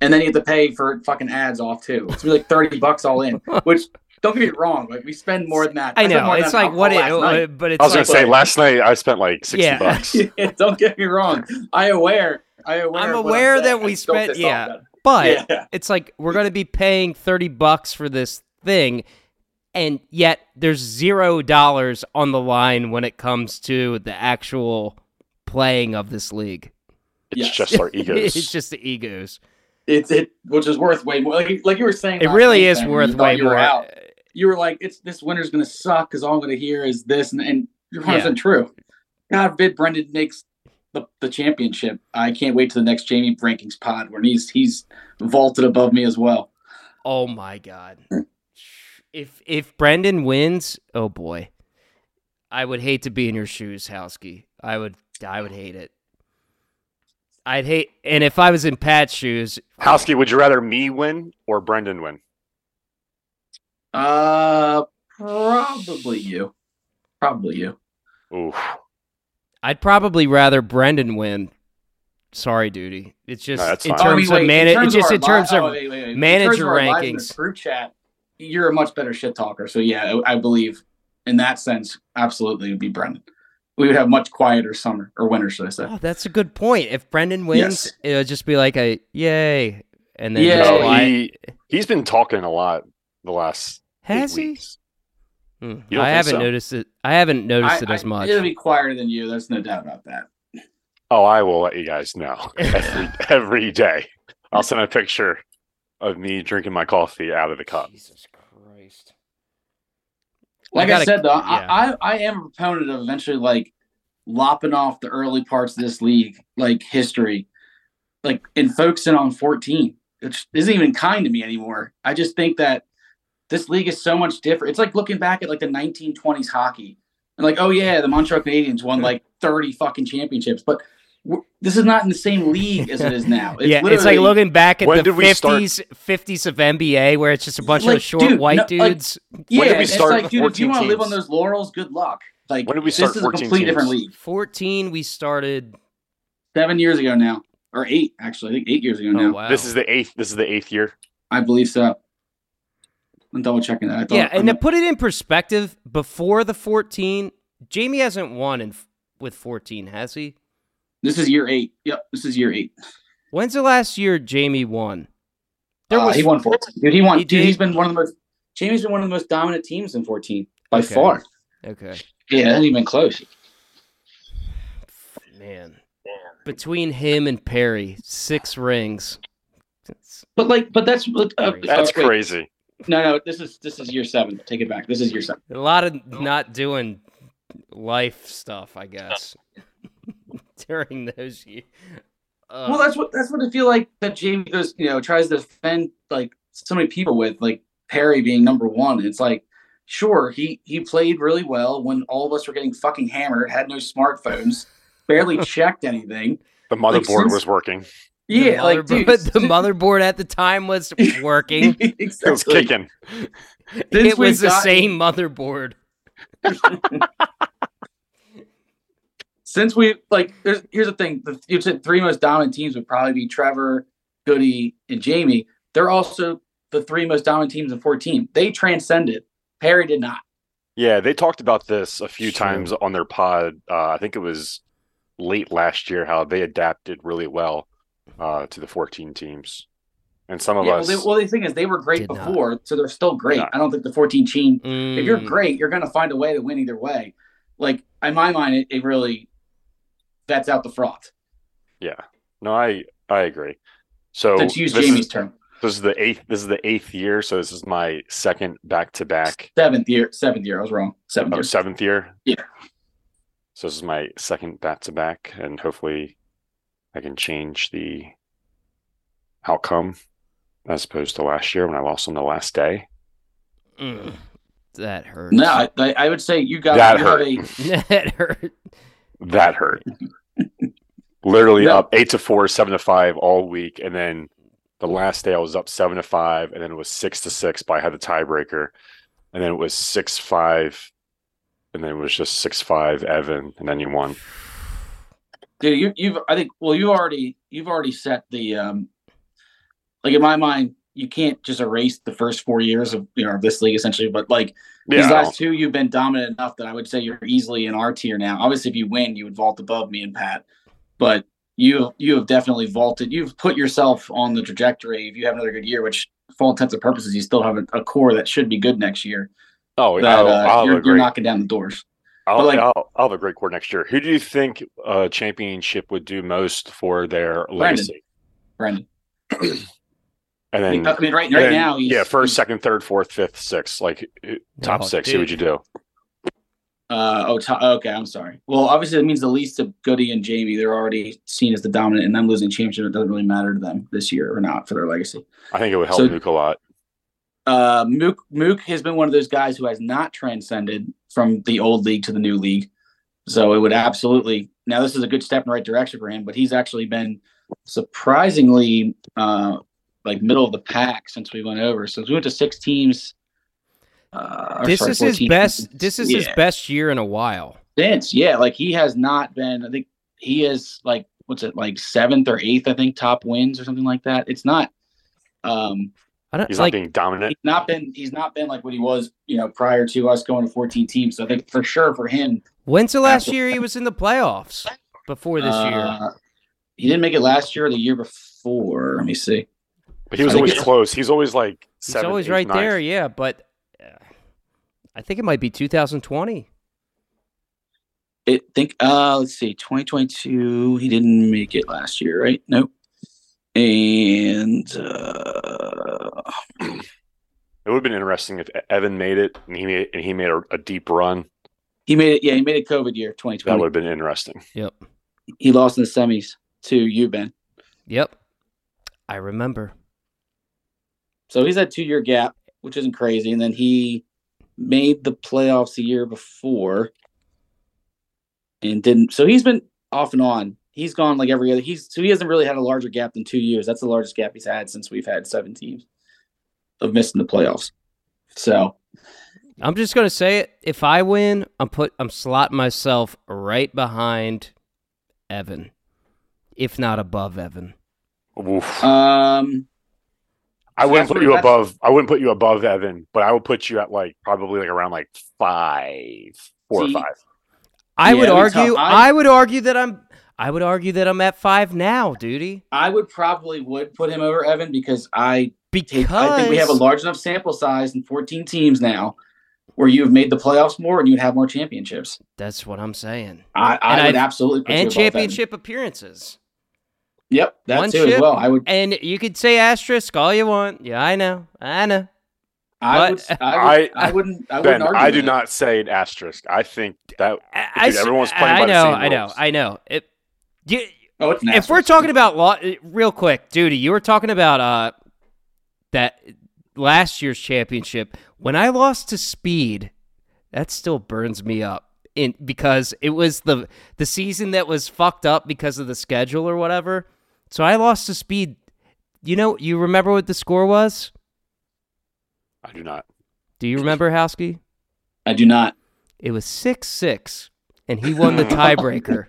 Speaker 3: and then you have to pay for fucking ads off too. It's gonna be like thirty bucks all in. Which don't get me wrong, like we spend more than that.
Speaker 2: i
Speaker 3: spent
Speaker 2: know
Speaker 3: more
Speaker 2: it's
Speaker 3: that
Speaker 2: like what it,
Speaker 3: night.
Speaker 2: but it's
Speaker 4: I was
Speaker 2: like,
Speaker 4: gonna say last night I spent like sixty
Speaker 2: Yeah.
Speaker 4: bucks.
Speaker 3: don't get me wrong. I aware. I aware.
Speaker 2: I'm
Speaker 3: of what
Speaker 2: aware that we spent- yeah. but
Speaker 3: Yeah.
Speaker 2: it's like we're going to be paying 30 bucks for this thing and yet there's zero dollars on the line when it comes to the actual playing of this league
Speaker 4: It's
Speaker 3: Yes.
Speaker 4: just our egos.
Speaker 2: it's just the egos
Speaker 3: It's it, which is worth way more. Like, like you were saying,
Speaker 2: it really is worth way
Speaker 3: you
Speaker 2: more
Speaker 3: out. You were like, "It's this winter's gonna suck because all I'm gonna hear is this," and, and you're 100
Speaker 2: Yeah.
Speaker 3: true. God forbid Brendan makes the, the championship. I can't wait to the next Jamie rankings pod where he's he's vaulted above me as well.
Speaker 2: Oh my god. If if Brendan wins, oh boy. I would hate to be in your shoes, Howsky. I would I would hate it. I'd hate and if I was in Pat's shoes,
Speaker 4: Howsky, would you rather me win or Brendan win?
Speaker 3: Uh, probably you. Probably you.
Speaker 4: Ooh,
Speaker 2: I'd probably rather Brendan win. Sorry, duty. It's just
Speaker 4: that's
Speaker 2: in
Speaker 4: fine.
Speaker 3: Oh, I
Speaker 2: terms
Speaker 3: mean,
Speaker 2: of
Speaker 3: wait,
Speaker 2: man.
Speaker 3: in
Speaker 2: It's just in terms
Speaker 3: li-
Speaker 2: of
Speaker 3: oh, wait, wait, wait.
Speaker 2: Manager
Speaker 3: terms of our live in the
Speaker 2: rankings.
Speaker 3: Group chat. You're a much better shit talker. So yeah, I I believe in that sense, absolutely, it would be Brendan. We would have much quieter summer or winter, should I say?
Speaker 2: Oh, that's a good point. If Brendan wins,
Speaker 3: Yes.
Speaker 2: it'll just be like a yay, and then
Speaker 3: Yay.
Speaker 2: just
Speaker 4: no,
Speaker 2: quiet.
Speaker 4: he he's been talking a lot the last
Speaker 2: has
Speaker 4: eight
Speaker 2: he?
Speaker 4: weeks.
Speaker 2: Hmm. I haven't
Speaker 4: so?
Speaker 2: noticed it. I haven't noticed it
Speaker 3: I-
Speaker 2: as
Speaker 3: I-
Speaker 2: much.
Speaker 3: It'll be quieter than you. There's no doubt about that.
Speaker 4: Oh, I will let you guys know every every day. I'll send a picture of me drinking my coffee out of the cup.
Speaker 2: Jesus Christ!
Speaker 3: Like I,
Speaker 2: gotta-
Speaker 3: said though,
Speaker 2: yeah.
Speaker 3: I, I I am a proponent of eventually like lopping off the early parts of this league, like history, like and focusing on 14, which isn't even kind to me anymore. I just think that this league is so much different. It's like looking back at like the 1920s hockey and like, oh yeah, the Montreal Canadiens won like 30 fucking championships, but this is not in the same league as it is now.
Speaker 2: yeah, it's like looking back at
Speaker 4: When
Speaker 2: the
Speaker 4: did we start-
Speaker 2: fifties, fifties of NBA, where it's just a bunch
Speaker 3: Like,
Speaker 2: of short
Speaker 3: dude,
Speaker 2: white
Speaker 3: no, like,
Speaker 2: dudes.
Speaker 3: Yeah,
Speaker 4: When did we
Speaker 3: it's like, dude, if you want to live on those laurels, good luck. Like,
Speaker 4: When did we start
Speaker 3: this is a
Speaker 4: 14
Speaker 3: complete different league.
Speaker 2: Fourteen, we started.
Speaker 3: Seven years ago now, or eight actually. I think eight years ago
Speaker 2: Oh
Speaker 3: now.
Speaker 2: wow!
Speaker 4: This is the eighth. This is the eighth year.
Speaker 3: I believe so. I'm double checking that. I
Speaker 2: yeah, and to
Speaker 3: I'm-
Speaker 2: put it in perspective, before the fourteen, Jamie hasn't won in, with fourteen, has he?
Speaker 3: This is year eight. Yep, this is year eight.
Speaker 2: When's the last year Jamie won? There
Speaker 3: Uh,
Speaker 2: was
Speaker 3: he won 14. Dude, he won.
Speaker 2: He
Speaker 3: dude, he's been one of the most. Jamie's been one of the most dominant teams in 14 by
Speaker 2: Okay.
Speaker 3: far.
Speaker 2: okay.
Speaker 3: Yeah, it hasn't even close.
Speaker 2: Man, between him and Perry, six rings. It's-
Speaker 3: But like, but that's uh, uh,
Speaker 4: That's
Speaker 3: wait.
Speaker 4: crazy.
Speaker 3: No, no, this is this is year seven. Take it back. This is year seven.
Speaker 2: A lot of not doing life stuff, I guess, during those years. Uh,
Speaker 3: well, that's what that's what I feel like that Jamie goes, you know, tries to defend like so many people with like Perry being number one. It's like, sure, he he played really well when all of us were getting fucking hammered, had no smartphones, barely checked anything.
Speaker 4: The motherboard
Speaker 3: since-
Speaker 4: was working.
Speaker 3: Yeah, like
Speaker 2: motherboard-
Speaker 3: dude,
Speaker 2: the motherboard at the time was working.
Speaker 4: It was kicking.
Speaker 3: Since
Speaker 2: it was the
Speaker 3: gotten-
Speaker 2: same motherboard.
Speaker 3: Since we like, there's here's the thing: the you said three most dominant teams would probably be Trevor, Goody, and Jamie. They're also the three most dominant teams in 14. They transcended. Perry did not.
Speaker 4: Yeah, they talked about this a few
Speaker 2: Sure.
Speaker 4: times on their pod. Uh, I think it was late last year how they adapted really well uh, to the 14 teams. And some of
Speaker 3: Yeah, well,
Speaker 4: us,
Speaker 3: they, well, the thing is, they were great
Speaker 2: Did not.
Speaker 3: before, so they're still great.
Speaker 4: Yeah.
Speaker 3: I don't think the 14 team. If you're
Speaker 2: Mm,
Speaker 3: great, you're going to find a way to win either way. Like in my mind, it, it really vets out the fraud.
Speaker 4: yeah, no, I I agree. So
Speaker 3: Let's use
Speaker 4: this
Speaker 3: Jamie's
Speaker 4: is,
Speaker 3: term.
Speaker 4: this is the eighth. This is the eighth year. So this is my second back to back.
Speaker 3: Seventh year, seventh year. I was wrong. Seventh
Speaker 4: Oh,
Speaker 3: year.
Speaker 4: seventh year.
Speaker 3: Yeah.
Speaker 4: So this is my second back to back, and hopefully, I can change the outcome as opposed to last year when I lost on the last day.
Speaker 2: mm, that hurts.
Speaker 3: No, I, I I would say you got
Speaker 4: That
Speaker 3: you
Speaker 4: hurt.
Speaker 3: a
Speaker 2: that hurt.
Speaker 4: That hurt. Literally
Speaker 3: No.
Speaker 4: up eight to four, seven to five all week, and then the last day I was up seven to five, and then it was six to six, but I had the tiebreaker, and then it was six five, and then it was just six five Evan, and then you won.
Speaker 3: dude you, you've i think well you already you've already set the um like in my mind you can't just erase the first four years of you know of this league essentially but like
Speaker 4: Yeah,
Speaker 3: these last two you've been dominant enough that i would say you're easily in our tier now. Obviously if you win you would vault above me and pat but you you have definitely vaulted you've put yourself on the trajectory. If you have another good year which for all intents and purposes you still have a, a core that should be good next year
Speaker 4: oh,
Speaker 3: that
Speaker 4: I'll,
Speaker 3: uh,
Speaker 4: I'll,
Speaker 3: you're,
Speaker 4: a
Speaker 3: you're knocking down the doors.
Speaker 4: I'll,
Speaker 3: like-
Speaker 4: I'll, I'll have a great core next year. Who do you think uh, championship would do most for their legacy?
Speaker 3: brendan
Speaker 4: And
Speaker 3: I
Speaker 4: then,
Speaker 3: mean, I mean right right
Speaker 4: then,
Speaker 3: now he's,
Speaker 4: yeah, first,
Speaker 3: he's-
Speaker 4: second, third, fourth, fifth, sixth, like uh, top
Speaker 2: Oh,
Speaker 4: six. Who would you do?
Speaker 3: Uh, oh, Ty- okay. I'm sorry. Well, obviously, it means the least of Goody and Jamie. They're already seen as the dominant, and them losing championship. It doesn't really matter to them this year or not for their legacy.
Speaker 4: I think it would help
Speaker 3: So-
Speaker 4: Mook a lot.
Speaker 3: Uh, Mook Mook has been one of those guys who has not transcended from the old league to the new league. So it would absolutely now this is a good step in the right direction for him, but he's actually been surprisingly uh like middle of the pack since we went over. Since we went to six teams. Uh,
Speaker 2: This
Speaker 3: sorry,
Speaker 2: is his best.
Speaker 3: teams.
Speaker 2: This is his best year in a while.
Speaker 3: since. Yeah, like he has not been. I think he is like what's it like seventh or eighth? I think top wins or something like that. It's not. Um,
Speaker 2: I don't
Speaker 4: He's
Speaker 2: like.
Speaker 4: not being dominant.
Speaker 3: he's not been. He's not been like what he was. You know, prior to us going to fourteen teams. So I think for sure for him.
Speaker 2: when's the last year he was in the playoffs? Before this year,
Speaker 3: uh, he didn't make it last year or the year before. Let me see.
Speaker 4: But he was always close. He's always like
Speaker 2: he's
Speaker 4: seventh,
Speaker 2: always
Speaker 4: eighth,
Speaker 2: right
Speaker 4: ninth.
Speaker 2: there. Yeah, but uh, I think it might be 2020.
Speaker 3: It think. Uh, let's see. Twenty twenty two. He didn't make it last year, right? Nope. And uh,
Speaker 4: It would have been interesting if Evan made it and he made and he made a, a deep run.
Speaker 3: he made it. Yeah, he made it. COVID year, 2020
Speaker 4: That would have been interesting.
Speaker 2: Yep.
Speaker 3: he lost in the semis to you, Ben.
Speaker 2: Yep. I remember.
Speaker 3: So he's had two year gap, which isn't crazy. And then he made the playoffs the year before and didn't. So he's been off and on. He's gone like every other. He's so he hasn't really had a larger gap than two years. That's the largest gap he's had since we've had seven teams of missing the playoffs. So
Speaker 2: I'm just gonna say it. If I win, I'm put. I'm slotting myself right behind Evan, if not above Evan.
Speaker 4: Oof.
Speaker 3: um,
Speaker 4: I
Speaker 3: so
Speaker 4: wouldn't put you above. I wouldn't put you above Evan, but I would put you at like probably like around like five, four
Speaker 3: See,
Speaker 4: or five.
Speaker 2: I
Speaker 3: Yeah,
Speaker 2: would
Speaker 3: it'd tough.
Speaker 2: argue.
Speaker 3: I-
Speaker 2: I would argue that I'm. I would argue that I'm at five now, duty.
Speaker 3: I would probably would put him over Evan because I
Speaker 2: Because
Speaker 3: take, I think we have a large enough sample size and 14 teams now where you have made the playoffs more and you would have more championships.
Speaker 2: That's what I'm saying.
Speaker 3: I, I would
Speaker 2: I'd-
Speaker 3: absolutely put you
Speaker 2: And
Speaker 3: above Evan.
Speaker 2: championship appearances.
Speaker 3: Yep, that
Speaker 2: One
Speaker 3: too
Speaker 2: chip.
Speaker 3: as well. I would,
Speaker 2: And you could say asterisk all you want. Yeah, I know. I know.
Speaker 3: I
Speaker 2: But-
Speaker 3: would, I, would,
Speaker 4: I-
Speaker 3: I, wouldn't, I
Speaker 4: Ben,
Speaker 3: wouldn't argue.
Speaker 4: I do
Speaker 3: with it.
Speaker 4: not say an asterisk. I think that
Speaker 2: I,
Speaker 4: Dude, everyone's playing
Speaker 2: I
Speaker 4: by the
Speaker 2: know.
Speaker 4: same
Speaker 2: I know.
Speaker 4: rules.
Speaker 2: I know. It. You,
Speaker 3: Oh, it's an
Speaker 2: if we're talking about law, real quick, dude, you were talking about uh that last year's championship when I lost to Speed. That still burns me up in because it was the the season that was fucked up because of the schedule or whatever. So I lost to Speed. You know, you remember what the score was?
Speaker 4: I do not.
Speaker 2: Do you remember, Howsky?
Speaker 3: I do not.
Speaker 2: It was six six, and he won the tiebreaker.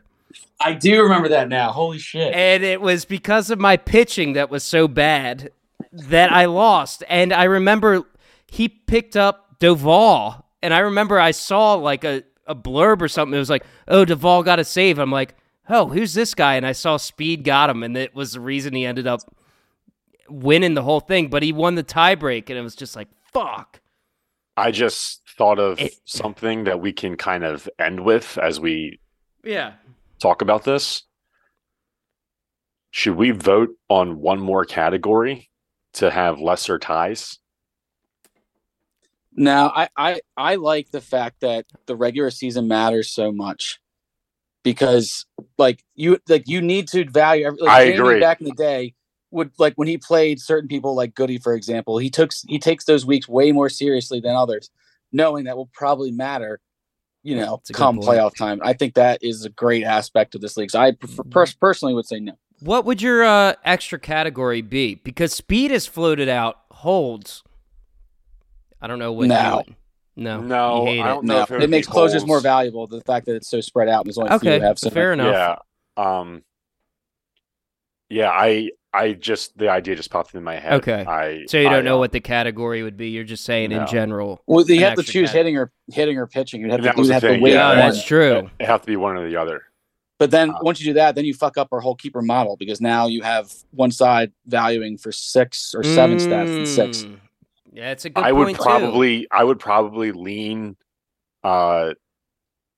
Speaker 3: I do remember that now. Holy shit!
Speaker 2: and it was because of my pitching that was so bad that I lost. And I remember he picked up Doval, and I remember I saw like a, a blurb or something. It was like, "Oh, Doval got a save." I'm like, "Oh, who's this guy?" And I saw Speed got him, and it was the reason he ended up winning the whole thing. But he won the tiebreak, and it was just like, "Fuck."
Speaker 4: I just thought of
Speaker 2: It-
Speaker 4: something that we can kind of end with as we
Speaker 2: Yeah.
Speaker 4: talk about this. Should we vote on one more category to have lesser ties?
Speaker 3: Now, I, I I like the fact that the regular season matters so much because, like you, like you need to value. every- Like
Speaker 4: I
Speaker 3: Jamie
Speaker 4: agree.
Speaker 3: Back in the day, would like when he played certain people like Goody, for example, he took he takes those weeks way more seriously than others, knowing that will probably matter. You know,
Speaker 2: That's a good
Speaker 3: come playoff time. I think that is a great aspect of this league. So I prefer,
Speaker 2: Mm-hmm.
Speaker 3: personally would say no.
Speaker 2: What would your uh, extra category be? Because Speed has floated out holds. I don't know what. you
Speaker 3: No.
Speaker 2: Would- no,
Speaker 4: No,
Speaker 2: hate
Speaker 4: I
Speaker 2: it.
Speaker 4: don't know
Speaker 3: No,
Speaker 4: if it
Speaker 3: it, makes
Speaker 4: be
Speaker 3: closures more valuable. The fact that it's so spread out and there's only a few
Speaker 2: Okay,
Speaker 3: have so
Speaker 2: fair enough.
Speaker 4: Yeah. Um Yeah, I I just the idea just popped in my head.
Speaker 2: Okay.
Speaker 4: I
Speaker 2: So you don't
Speaker 4: I,
Speaker 2: know
Speaker 4: uh,
Speaker 2: what the category would be. You're just saying in general.
Speaker 3: Well, you have to choose
Speaker 2: cat.
Speaker 3: hitting or hitting or pitching. You'd have
Speaker 4: And
Speaker 3: to, you'd
Speaker 4: the
Speaker 3: have to
Speaker 4: thing,
Speaker 3: wait.
Speaker 2: yeah,
Speaker 3: one.
Speaker 2: that's true.
Speaker 4: It have to be one or the other.
Speaker 3: But then
Speaker 4: Uh,
Speaker 3: once you do that, then you fuck up our whole keeper model because now you have one side valuing for six or seven stats and six.
Speaker 2: Yeah, it's a good
Speaker 4: I would
Speaker 2: point too.
Speaker 4: probably I would probably lean uh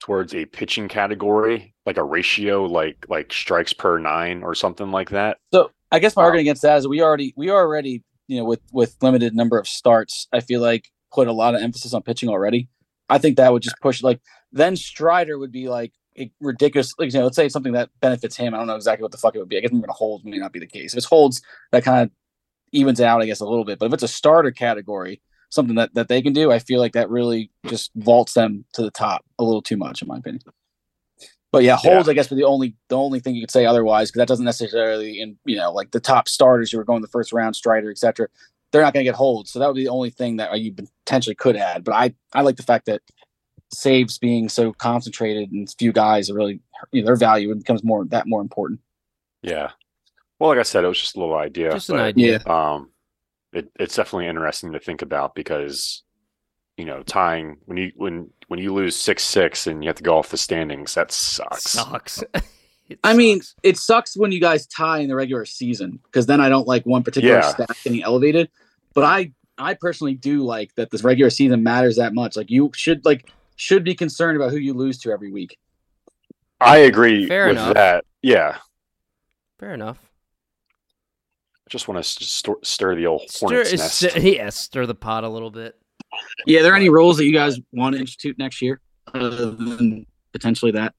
Speaker 4: towards a pitching category, like a ratio like like strikes per 9 or something like that.
Speaker 3: So I guess my
Speaker 4: Uh,
Speaker 3: argument against that is we already we already you know with with limited number of starts, I feel like put a lot of emphasis on pitching already. I think that would just push like then Strider would be like a ridiculous. Like you know, let's say something that benefits him. I don't know exactly what the fuck it would be. I guess I'm gonna hold may not be the case. If it's holds, that kind of evens it out, I guess, a little bit. But if it's a starter category, something that that they can do, I feel like that really just vaults them to the top a little too much, in my opinion. But yeah, holds I guess were the only the only thing you could say otherwise because that doesn't necessarily in you know like the top starters who were going the first round, Strider, etc. They're not going to get holds, so that would be the only thing that uh, you potentially could add. But I I like the fact that saves being so concentrated and few guys are really you know, their value becomes more that more important.
Speaker 4: Yeah. Well, like I said, it was just a little idea.
Speaker 2: Just an
Speaker 4: but,
Speaker 2: idea.
Speaker 4: Um, it, it's definitely interesting to think about because, you know, tying when you when when you lose six six and you have to go off the standings, that sucks.
Speaker 2: Sucks. It
Speaker 3: I mean, it sucks when you guys tie in the regular season because then I don't like one particular
Speaker 4: Yeah.
Speaker 3: stat getting elevated. But I, I personally do like that this regular season matters that much. Like you should like should be concerned about who you lose to every week.
Speaker 4: I agree
Speaker 2: Fair
Speaker 4: with
Speaker 2: enough.
Speaker 4: that. Yeah,
Speaker 2: fair enough.
Speaker 4: I just want to stir, stir the old
Speaker 2: Stir,
Speaker 4: hornet's nest.
Speaker 2: stir- yeah, stir the pot a little bit.
Speaker 3: Yeah, are there any rules that you guys want to institute next year, other than potentially that?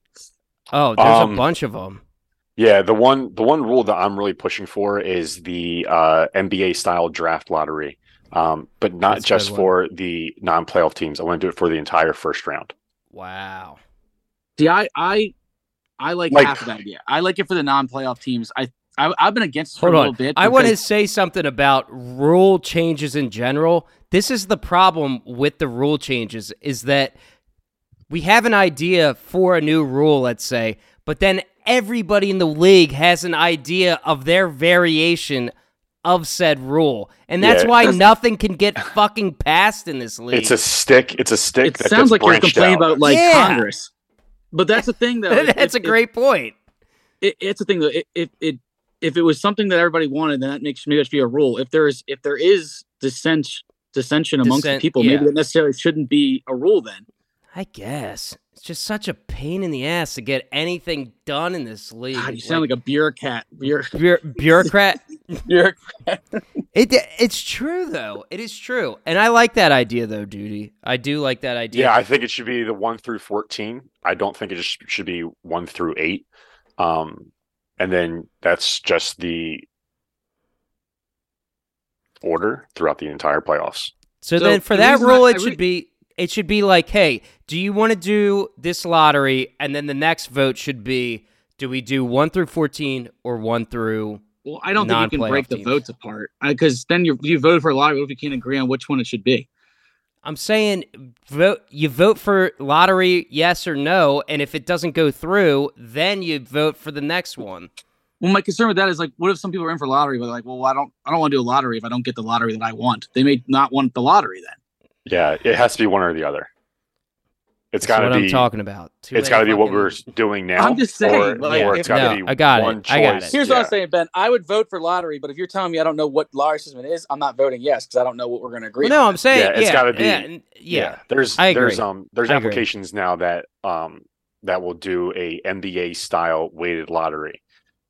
Speaker 2: Oh, there's
Speaker 4: Um,
Speaker 2: a bunch of them.
Speaker 4: Yeah, the one the one rule that I'm really pushing for is the uh, NBA style draft lottery, um, but not
Speaker 2: That's
Speaker 4: just for the non playoff teams. I want to do it for the entire first round.
Speaker 2: Wow.
Speaker 3: See, I, I, I like,
Speaker 4: Like-
Speaker 3: half of that idea. I like it for the non-playoff teams. I, I I've been against it for
Speaker 2: Hold
Speaker 3: a
Speaker 2: on.
Speaker 3: little bit.
Speaker 2: I want to say something about rule changes in general. This is the problem with the rule changes is that we have an idea for a new rule, let's say, but then everybody in the league has an idea of their variation of said rule. And that's
Speaker 4: Yeah,
Speaker 2: why
Speaker 3: that's-
Speaker 2: nothing can get fucking passed in this league.
Speaker 4: It's a stick. It's a stick.
Speaker 3: It
Speaker 4: that
Speaker 3: sounds
Speaker 4: gets
Speaker 3: like you're complaining
Speaker 4: out.
Speaker 3: about like
Speaker 2: Yeah.
Speaker 3: Congress, but that's the thing though.
Speaker 2: That's
Speaker 3: If-
Speaker 2: a great point.
Speaker 3: it, it's a thing though. If it, it if it was something that everybody wanted, then that makes maybe that should be a rule. If there is if there is dissent dissension amongst
Speaker 2: Dissent,
Speaker 3: the people,
Speaker 2: yeah.
Speaker 3: maybe that necessarily shouldn't be a rule then.
Speaker 2: I guess. It's just such a pain in the ass to get anything done in this league.
Speaker 3: God, you sound like a bureaucrat. Bureau-
Speaker 2: Bu- bureaucrat.
Speaker 3: bureaucrat.
Speaker 2: It it's true though. It is true, and I like that idea though, Duty. I do like that idea.
Speaker 4: Yeah, I think it should be the one through fourteen. I don't think it just should be one through eight. Um, and then that's just the order throughout the entire playoffs.
Speaker 2: so,
Speaker 3: So
Speaker 2: then for
Speaker 3: the
Speaker 2: that rule,
Speaker 3: I-
Speaker 2: it
Speaker 3: I
Speaker 2: should
Speaker 3: really-
Speaker 2: be it should be like, hey, do you want to do this lottery, and then the next vote should be, do we do one through fourteen or one through?
Speaker 3: Well, I don't think you can
Speaker 2: Non-playoff
Speaker 3: break the votes apart uh, because then you you voted for a lottery. What if you can't agree on which one it should be?
Speaker 2: I'm saying vote. You vote for lottery, yes or no, and if it doesn't go through, then you vote for the next one.
Speaker 3: Well, my concern with that is like, what if some people are in for lottery, but they're like, well, I don't, I don't want to do a lottery if I don't get the lottery that I want. They may not want the lottery then.
Speaker 4: Yeah, it has to be one or the other. It's
Speaker 2: That's
Speaker 4: got to
Speaker 2: what
Speaker 4: be.
Speaker 2: I'm talking about. Too
Speaker 4: It's
Speaker 2: many
Speaker 4: got to be what we're doing now.
Speaker 3: I'm just saying,
Speaker 4: or,
Speaker 3: like,
Speaker 4: or
Speaker 3: if-
Speaker 4: it's got to
Speaker 2: No,
Speaker 4: be
Speaker 2: I got it.
Speaker 4: choice.
Speaker 2: I got it.
Speaker 3: Here's what I'm saying, Ben. I would vote for lottery, but if you're telling me I don't know what lottery system it is, I'm not voting yes because I don't know what we're going to agree.
Speaker 2: Well, no. I'm saying
Speaker 4: Yeah, it's
Speaker 2: yeah,
Speaker 4: gotta be-
Speaker 2: Yeah, and- yeah.
Speaker 4: there's
Speaker 2: I
Speaker 4: there's um there's
Speaker 2: I agree.
Speaker 4: now that um that will do a NBA style weighted lottery,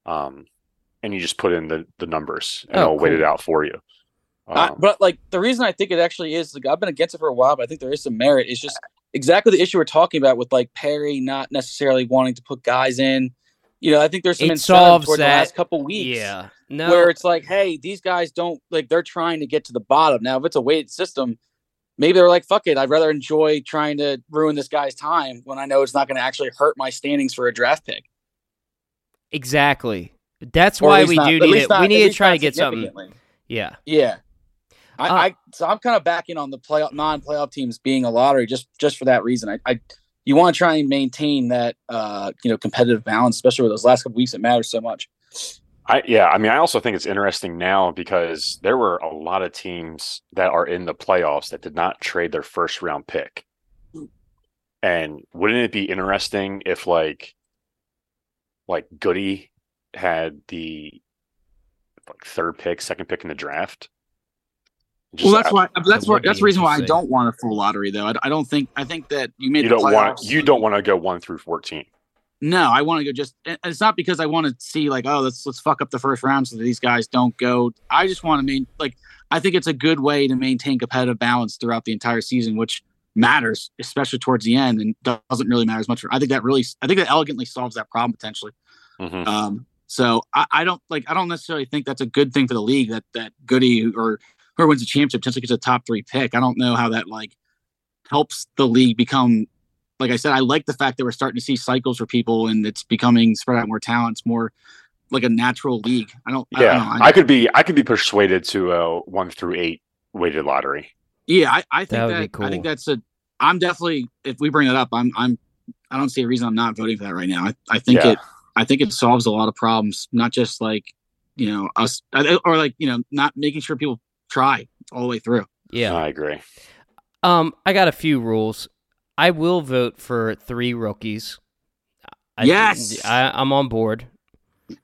Speaker 4: um, and you just put in the the numbers and
Speaker 2: Oh,
Speaker 4: it'll weight
Speaker 2: cool.
Speaker 4: it out for you.
Speaker 3: I-
Speaker 4: Um,
Speaker 3: but like the reason I think it actually is, like I've been against it for a while, but I think there is some merit. Is just exactly the issue we're talking about with like Perry not necessarily wanting to put guys in. You know, I think there's some
Speaker 2: It solves
Speaker 3: towards the last couple weeks.
Speaker 2: Yeah. No.
Speaker 3: where it's like, hey, these guys don't like they're trying to get to the bottom. Now, if it's a weighted system, maybe they're like, fuck it, I'd rather enjoy trying to ruin this guy's time when I know it's not going to actually hurt my standings for a draft pick.
Speaker 2: exactly. That's
Speaker 3: Or
Speaker 2: why we
Speaker 3: not-
Speaker 2: do need it.
Speaker 3: not-
Speaker 2: we need to try to get something. Yeah.
Speaker 3: Yeah. I,
Speaker 2: Uh,
Speaker 3: I so I'm kind of backing on the play non-playoff teams being a lottery just just for that reason. I, I you want to try and maintain that uh you know competitive balance, especially with those last couple weeks that matters so much.
Speaker 4: I yeah, I mean, I also think it's interesting now because there were a lot of teams that are in the playoffs that did not trade their first round pick. And wouldn't it be interesting if like like Goody had the like third pick, second pick in the draft? Just
Speaker 3: well, that's why that's why that's the reason why I don't want a full lottery though. I, I don't think I think that you made
Speaker 4: you don't want you don't want to go one through fourteen.
Speaker 3: No, I want to go just. and It's not because I want to see like, oh, let's let's fuck up the first round so that these guys don't go. I just want to main like. I think it's a good way to maintain competitive balance throughout the entire season, which matters, especially towards the end, and doesn't really matter as much. I think that really, I think that elegantly solves that problem potentially.
Speaker 4: Mhm.
Speaker 3: Um, so I, I don't like, I don't necessarily think that's a good thing for the league that that Goody or whoever wins the championship potentially gets a top three pick. I don't know how that like helps the league become. Like I said, I like the fact that we're starting to see cycles for people, and it's becoming spread out more talents, more like a natural league. I don't. I don't
Speaker 4: Yeah,
Speaker 3: know.
Speaker 4: I could be I could be persuaded to a one through eight weighted lottery.
Speaker 3: Yeah, I, I think
Speaker 2: That
Speaker 3: that,
Speaker 2: would be
Speaker 3: I think that's a. I'm definitely if we bring that up, I'm I'm I don't see a reason I'm not voting for that right now. I, I think
Speaker 4: Yeah.
Speaker 3: it I think it solves a lot of problems, not just like you know us or like you know not making sure people try all the way through.
Speaker 2: Yeah.
Speaker 4: I agree.
Speaker 2: Um, I got a few rules. I will vote for three rookies. I,
Speaker 3: Yes!
Speaker 2: I, I'm on board.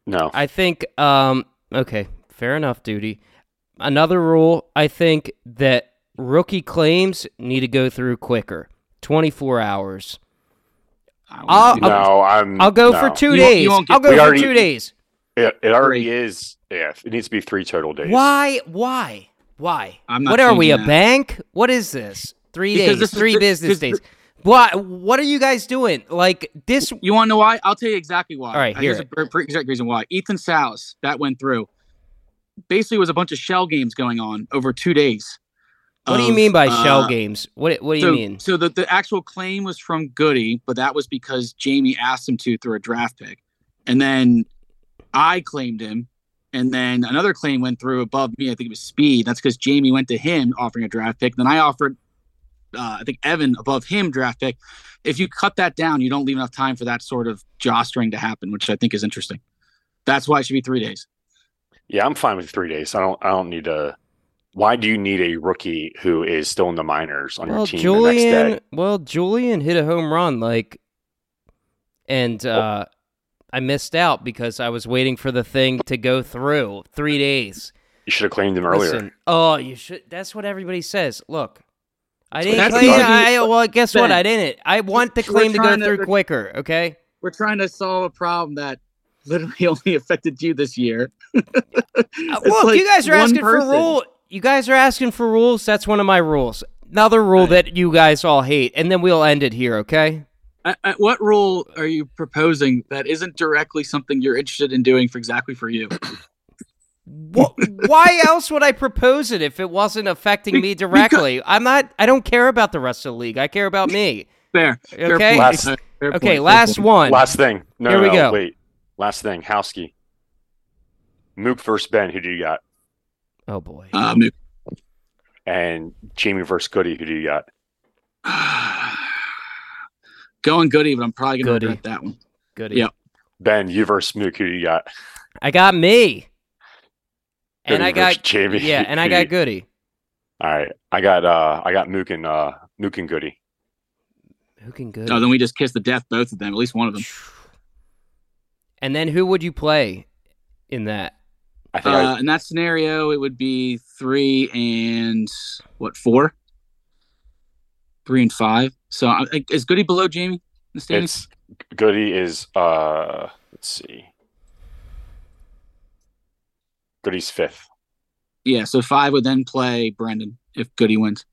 Speaker 4: No,
Speaker 2: I think. Um, okay, fair enough, duty. Another rule. I think that rookie claims need to go through quicker. 24 hours.
Speaker 3: I don't
Speaker 2: I'll-
Speaker 4: no, I'm.
Speaker 2: I'll go
Speaker 4: no.
Speaker 2: for two
Speaker 3: You won't-
Speaker 2: days.
Speaker 3: you won't get-
Speaker 2: I'll go for
Speaker 4: already-
Speaker 2: two days.
Speaker 4: It, it already
Speaker 3: Three.
Speaker 4: is. Yeah, it needs to be three total days.
Speaker 2: Why? Why? Why?
Speaker 3: I'm not
Speaker 2: what are we, a bank? What is this? Three
Speaker 3: Because
Speaker 2: days,
Speaker 3: this
Speaker 2: three
Speaker 3: the-
Speaker 2: business days. What? What are you guys doing? Like this?
Speaker 3: You want to know why? I'll tell you exactly why.
Speaker 2: All right,
Speaker 3: Here's
Speaker 2: hear
Speaker 3: a pretty exact reason why. Ethan Salas that went through. Basically, was a bunch of shell games going on over two days.
Speaker 2: What do you mean by shell
Speaker 3: uh,
Speaker 2: games? What? What do
Speaker 3: so,
Speaker 2: you mean?
Speaker 3: So the, the actual claim was from Goody, but that was because Jamie asked him to through a draft pick. And then I claimed him. And then another claim went through above me. I think it was Speed. That's because Jamie went to him offering a draft pick. Then I offered, uh, I think, Evan above him draft pick. If you cut that down, you don't leave enough time for that sort of jostering to happen, which I think is interesting. That's why it should be three days.
Speaker 4: Yeah, I'm fine with three days. I don't. I don't need to. Why do you need a rookie who is still in the minors on
Speaker 2: Well,
Speaker 4: your team the next
Speaker 2: Julien.
Speaker 4: day?
Speaker 2: Well, Julien hit a home run, like, and uh, I missed out because I was waiting for the thing to go through. Three days.
Speaker 4: You should have claimed him earlier.
Speaker 2: Listen, oh, you should. That's what everybody says. Look, I didn't
Speaker 3: That's
Speaker 2: claim. I, well, guess what? I didn't. I want the claim to go
Speaker 3: trying to-
Speaker 2: through quicker. Okay.
Speaker 3: We're trying to solve a problem that literally only affected you this year.
Speaker 2: Uh, Look,
Speaker 3: like
Speaker 2: you guys are asking
Speaker 3: person.
Speaker 2: for rules. You guys are asking for rules. That's one of my rules. Another rule
Speaker 3: Right.
Speaker 2: that you guys all hate, and then we'll end it here. Okay.
Speaker 3: Uh, uh, what rule are you proposing that isn't directly something you're interested in doing for exactly for you?
Speaker 2: Wh- why else would I propose it if it wasn't affecting
Speaker 3: Be-
Speaker 2: me directly? I'm not. I don't care about the rest of the league. I care about me.
Speaker 3: Fair. fair
Speaker 2: Okay.
Speaker 3: point.
Speaker 4: Last-
Speaker 3: Uh, fair
Speaker 2: Okay.
Speaker 3: point,
Speaker 2: Last one.
Speaker 4: Last thing. No,
Speaker 2: Here we
Speaker 4: no,
Speaker 2: go.
Speaker 4: Wait. Last thing. Howski. Mook versus Ben. Who do you got?
Speaker 2: Oh boy.
Speaker 3: Mook.
Speaker 4: And Jamie versus Goody. Who do you got?
Speaker 3: going goody, but I'm probably gonna
Speaker 2: Goody.
Speaker 3: regret that one.
Speaker 2: Goody.
Speaker 3: Yep.
Speaker 4: Ben. You versus Mook. Who you got?
Speaker 2: I got me. And I got
Speaker 4: versus Jamie.
Speaker 2: yeah, and I got Goody.
Speaker 4: All right. I got. uh I got Mook and uh Mook and Goody.
Speaker 2: Who can Goody?
Speaker 3: Oh, then we just kiss the death both of them, at least one of them.
Speaker 2: And then who would you play in that?
Speaker 4: I think. I,
Speaker 3: Uh, in that scenario, it would be three and what four? Three and five. So is Goody below Jamie in the standings?
Speaker 4: it's Goody is. uh Let's see. Goody's fifth.
Speaker 3: Yeah, so five would then play Brendan if Goody wins.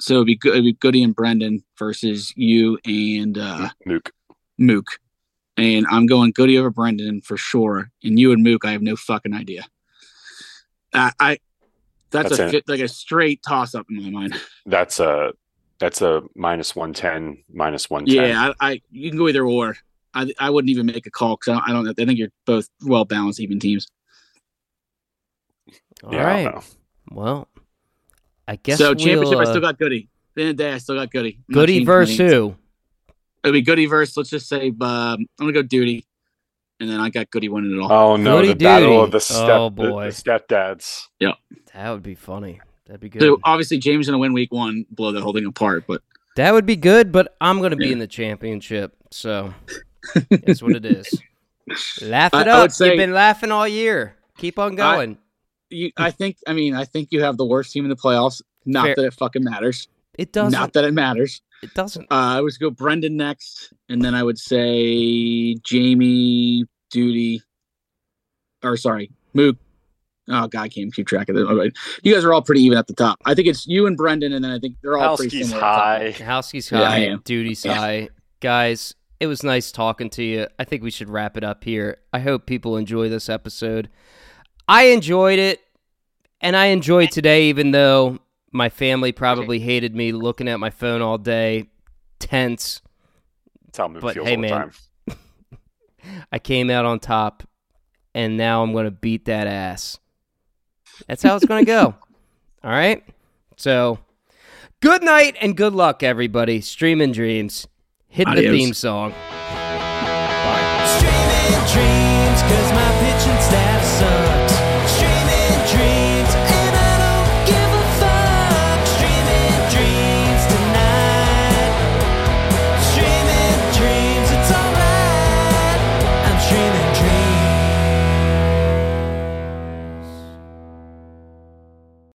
Speaker 3: So it'd be, good, it'd be Goody and Brendan versus you and uh,
Speaker 4: Mook.
Speaker 3: Mook. And I'm going Goody over Brendan for sure. And you and Mook, I have no fucking idea. I, I that's,
Speaker 4: That's
Speaker 3: a
Speaker 4: it.
Speaker 3: like a straight toss up in my mind.
Speaker 4: That's a. That's a minus one ten. Minus one ten.
Speaker 3: Yeah, I, I you can go either or. I I wouldn't even make a call because I, don't- I don't. I think you're both well balanced, even teams.
Speaker 2: All
Speaker 4: Yeah,
Speaker 2: right.
Speaker 4: don't.
Speaker 2: Well, I guess
Speaker 3: so championship,
Speaker 2: we'll,
Speaker 3: I still
Speaker 2: uh,
Speaker 3: got Goody. At the end of the day, I still got Goody. I'm
Speaker 2: Goody
Speaker 3: changing
Speaker 2: versus who?
Speaker 3: It'll be Goody versus. Let's just say um, I'm gonna go Duty, and then I got Goody winning it all.
Speaker 4: Oh no,
Speaker 2: Goody
Speaker 4: the battle of the step
Speaker 2: Oh,
Speaker 4: the- the,
Speaker 2: boy.
Speaker 4: stepdads.
Speaker 2: That would be funny. That'd be good.
Speaker 3: so obviously James gonna win week one, blow that whole thing apart. But
Speaker 2: That would be good, but I'm going to be
Speaker 3: Yeah.
Speaker 2: in the championship, so it's what it is. Laugh
Speaker 3: I-
Speaker 2: it
Speaker 3: I
Speaker 2: up.
Speaker 3: would say-
Speaker 2: You've been laughing all year. Keep on going.
Speaker 3: you, I think, I mean, I think you have the worst team in the playoffs. Not
Speaker 2: Fair.
Speaker 3: that it fucking matters.
Speaker 2: it doesn't.
Speaker 3: Not that it matters.
Speaker 2: it doesn't.
Speaker 3: Uh, I would go Brendan next, and then I would say Jamie, Duty, or sorry, Mook, Oh God, I can't keep track of them. Okay. You guys are all pretty even at the top. I think it's you and Brendan, and then I think they're all pretty
Speaker 4: Houseke's
Speaker 3: similar. at the top.
Speaker 4: high.
Speaker 2: Houseke's
Speaker 3: Yeah,
Speaker 2: high, duty's
Speaker 3: Yeah.
Speaker 2: high. Guys, it was nice talking to you. I think we should wrap it up here. I hope people enjoy this episode. I enjoyed it, and I enjoyed today, even though my family probably hated me looking at my phone all day, tense.
Speaker 4: That's how Moon
Speaker 2: But hey,
Speaker 4: all the
Speaker 2: man.
Speaker 4: time.
Speaker 2: I came out on top, and now I'm going to beat that ass. That's how it's going to go. All right? So, good night and good luck, everybody. Streaming dreams. Hit the theme song.
Speaker 5: Streaming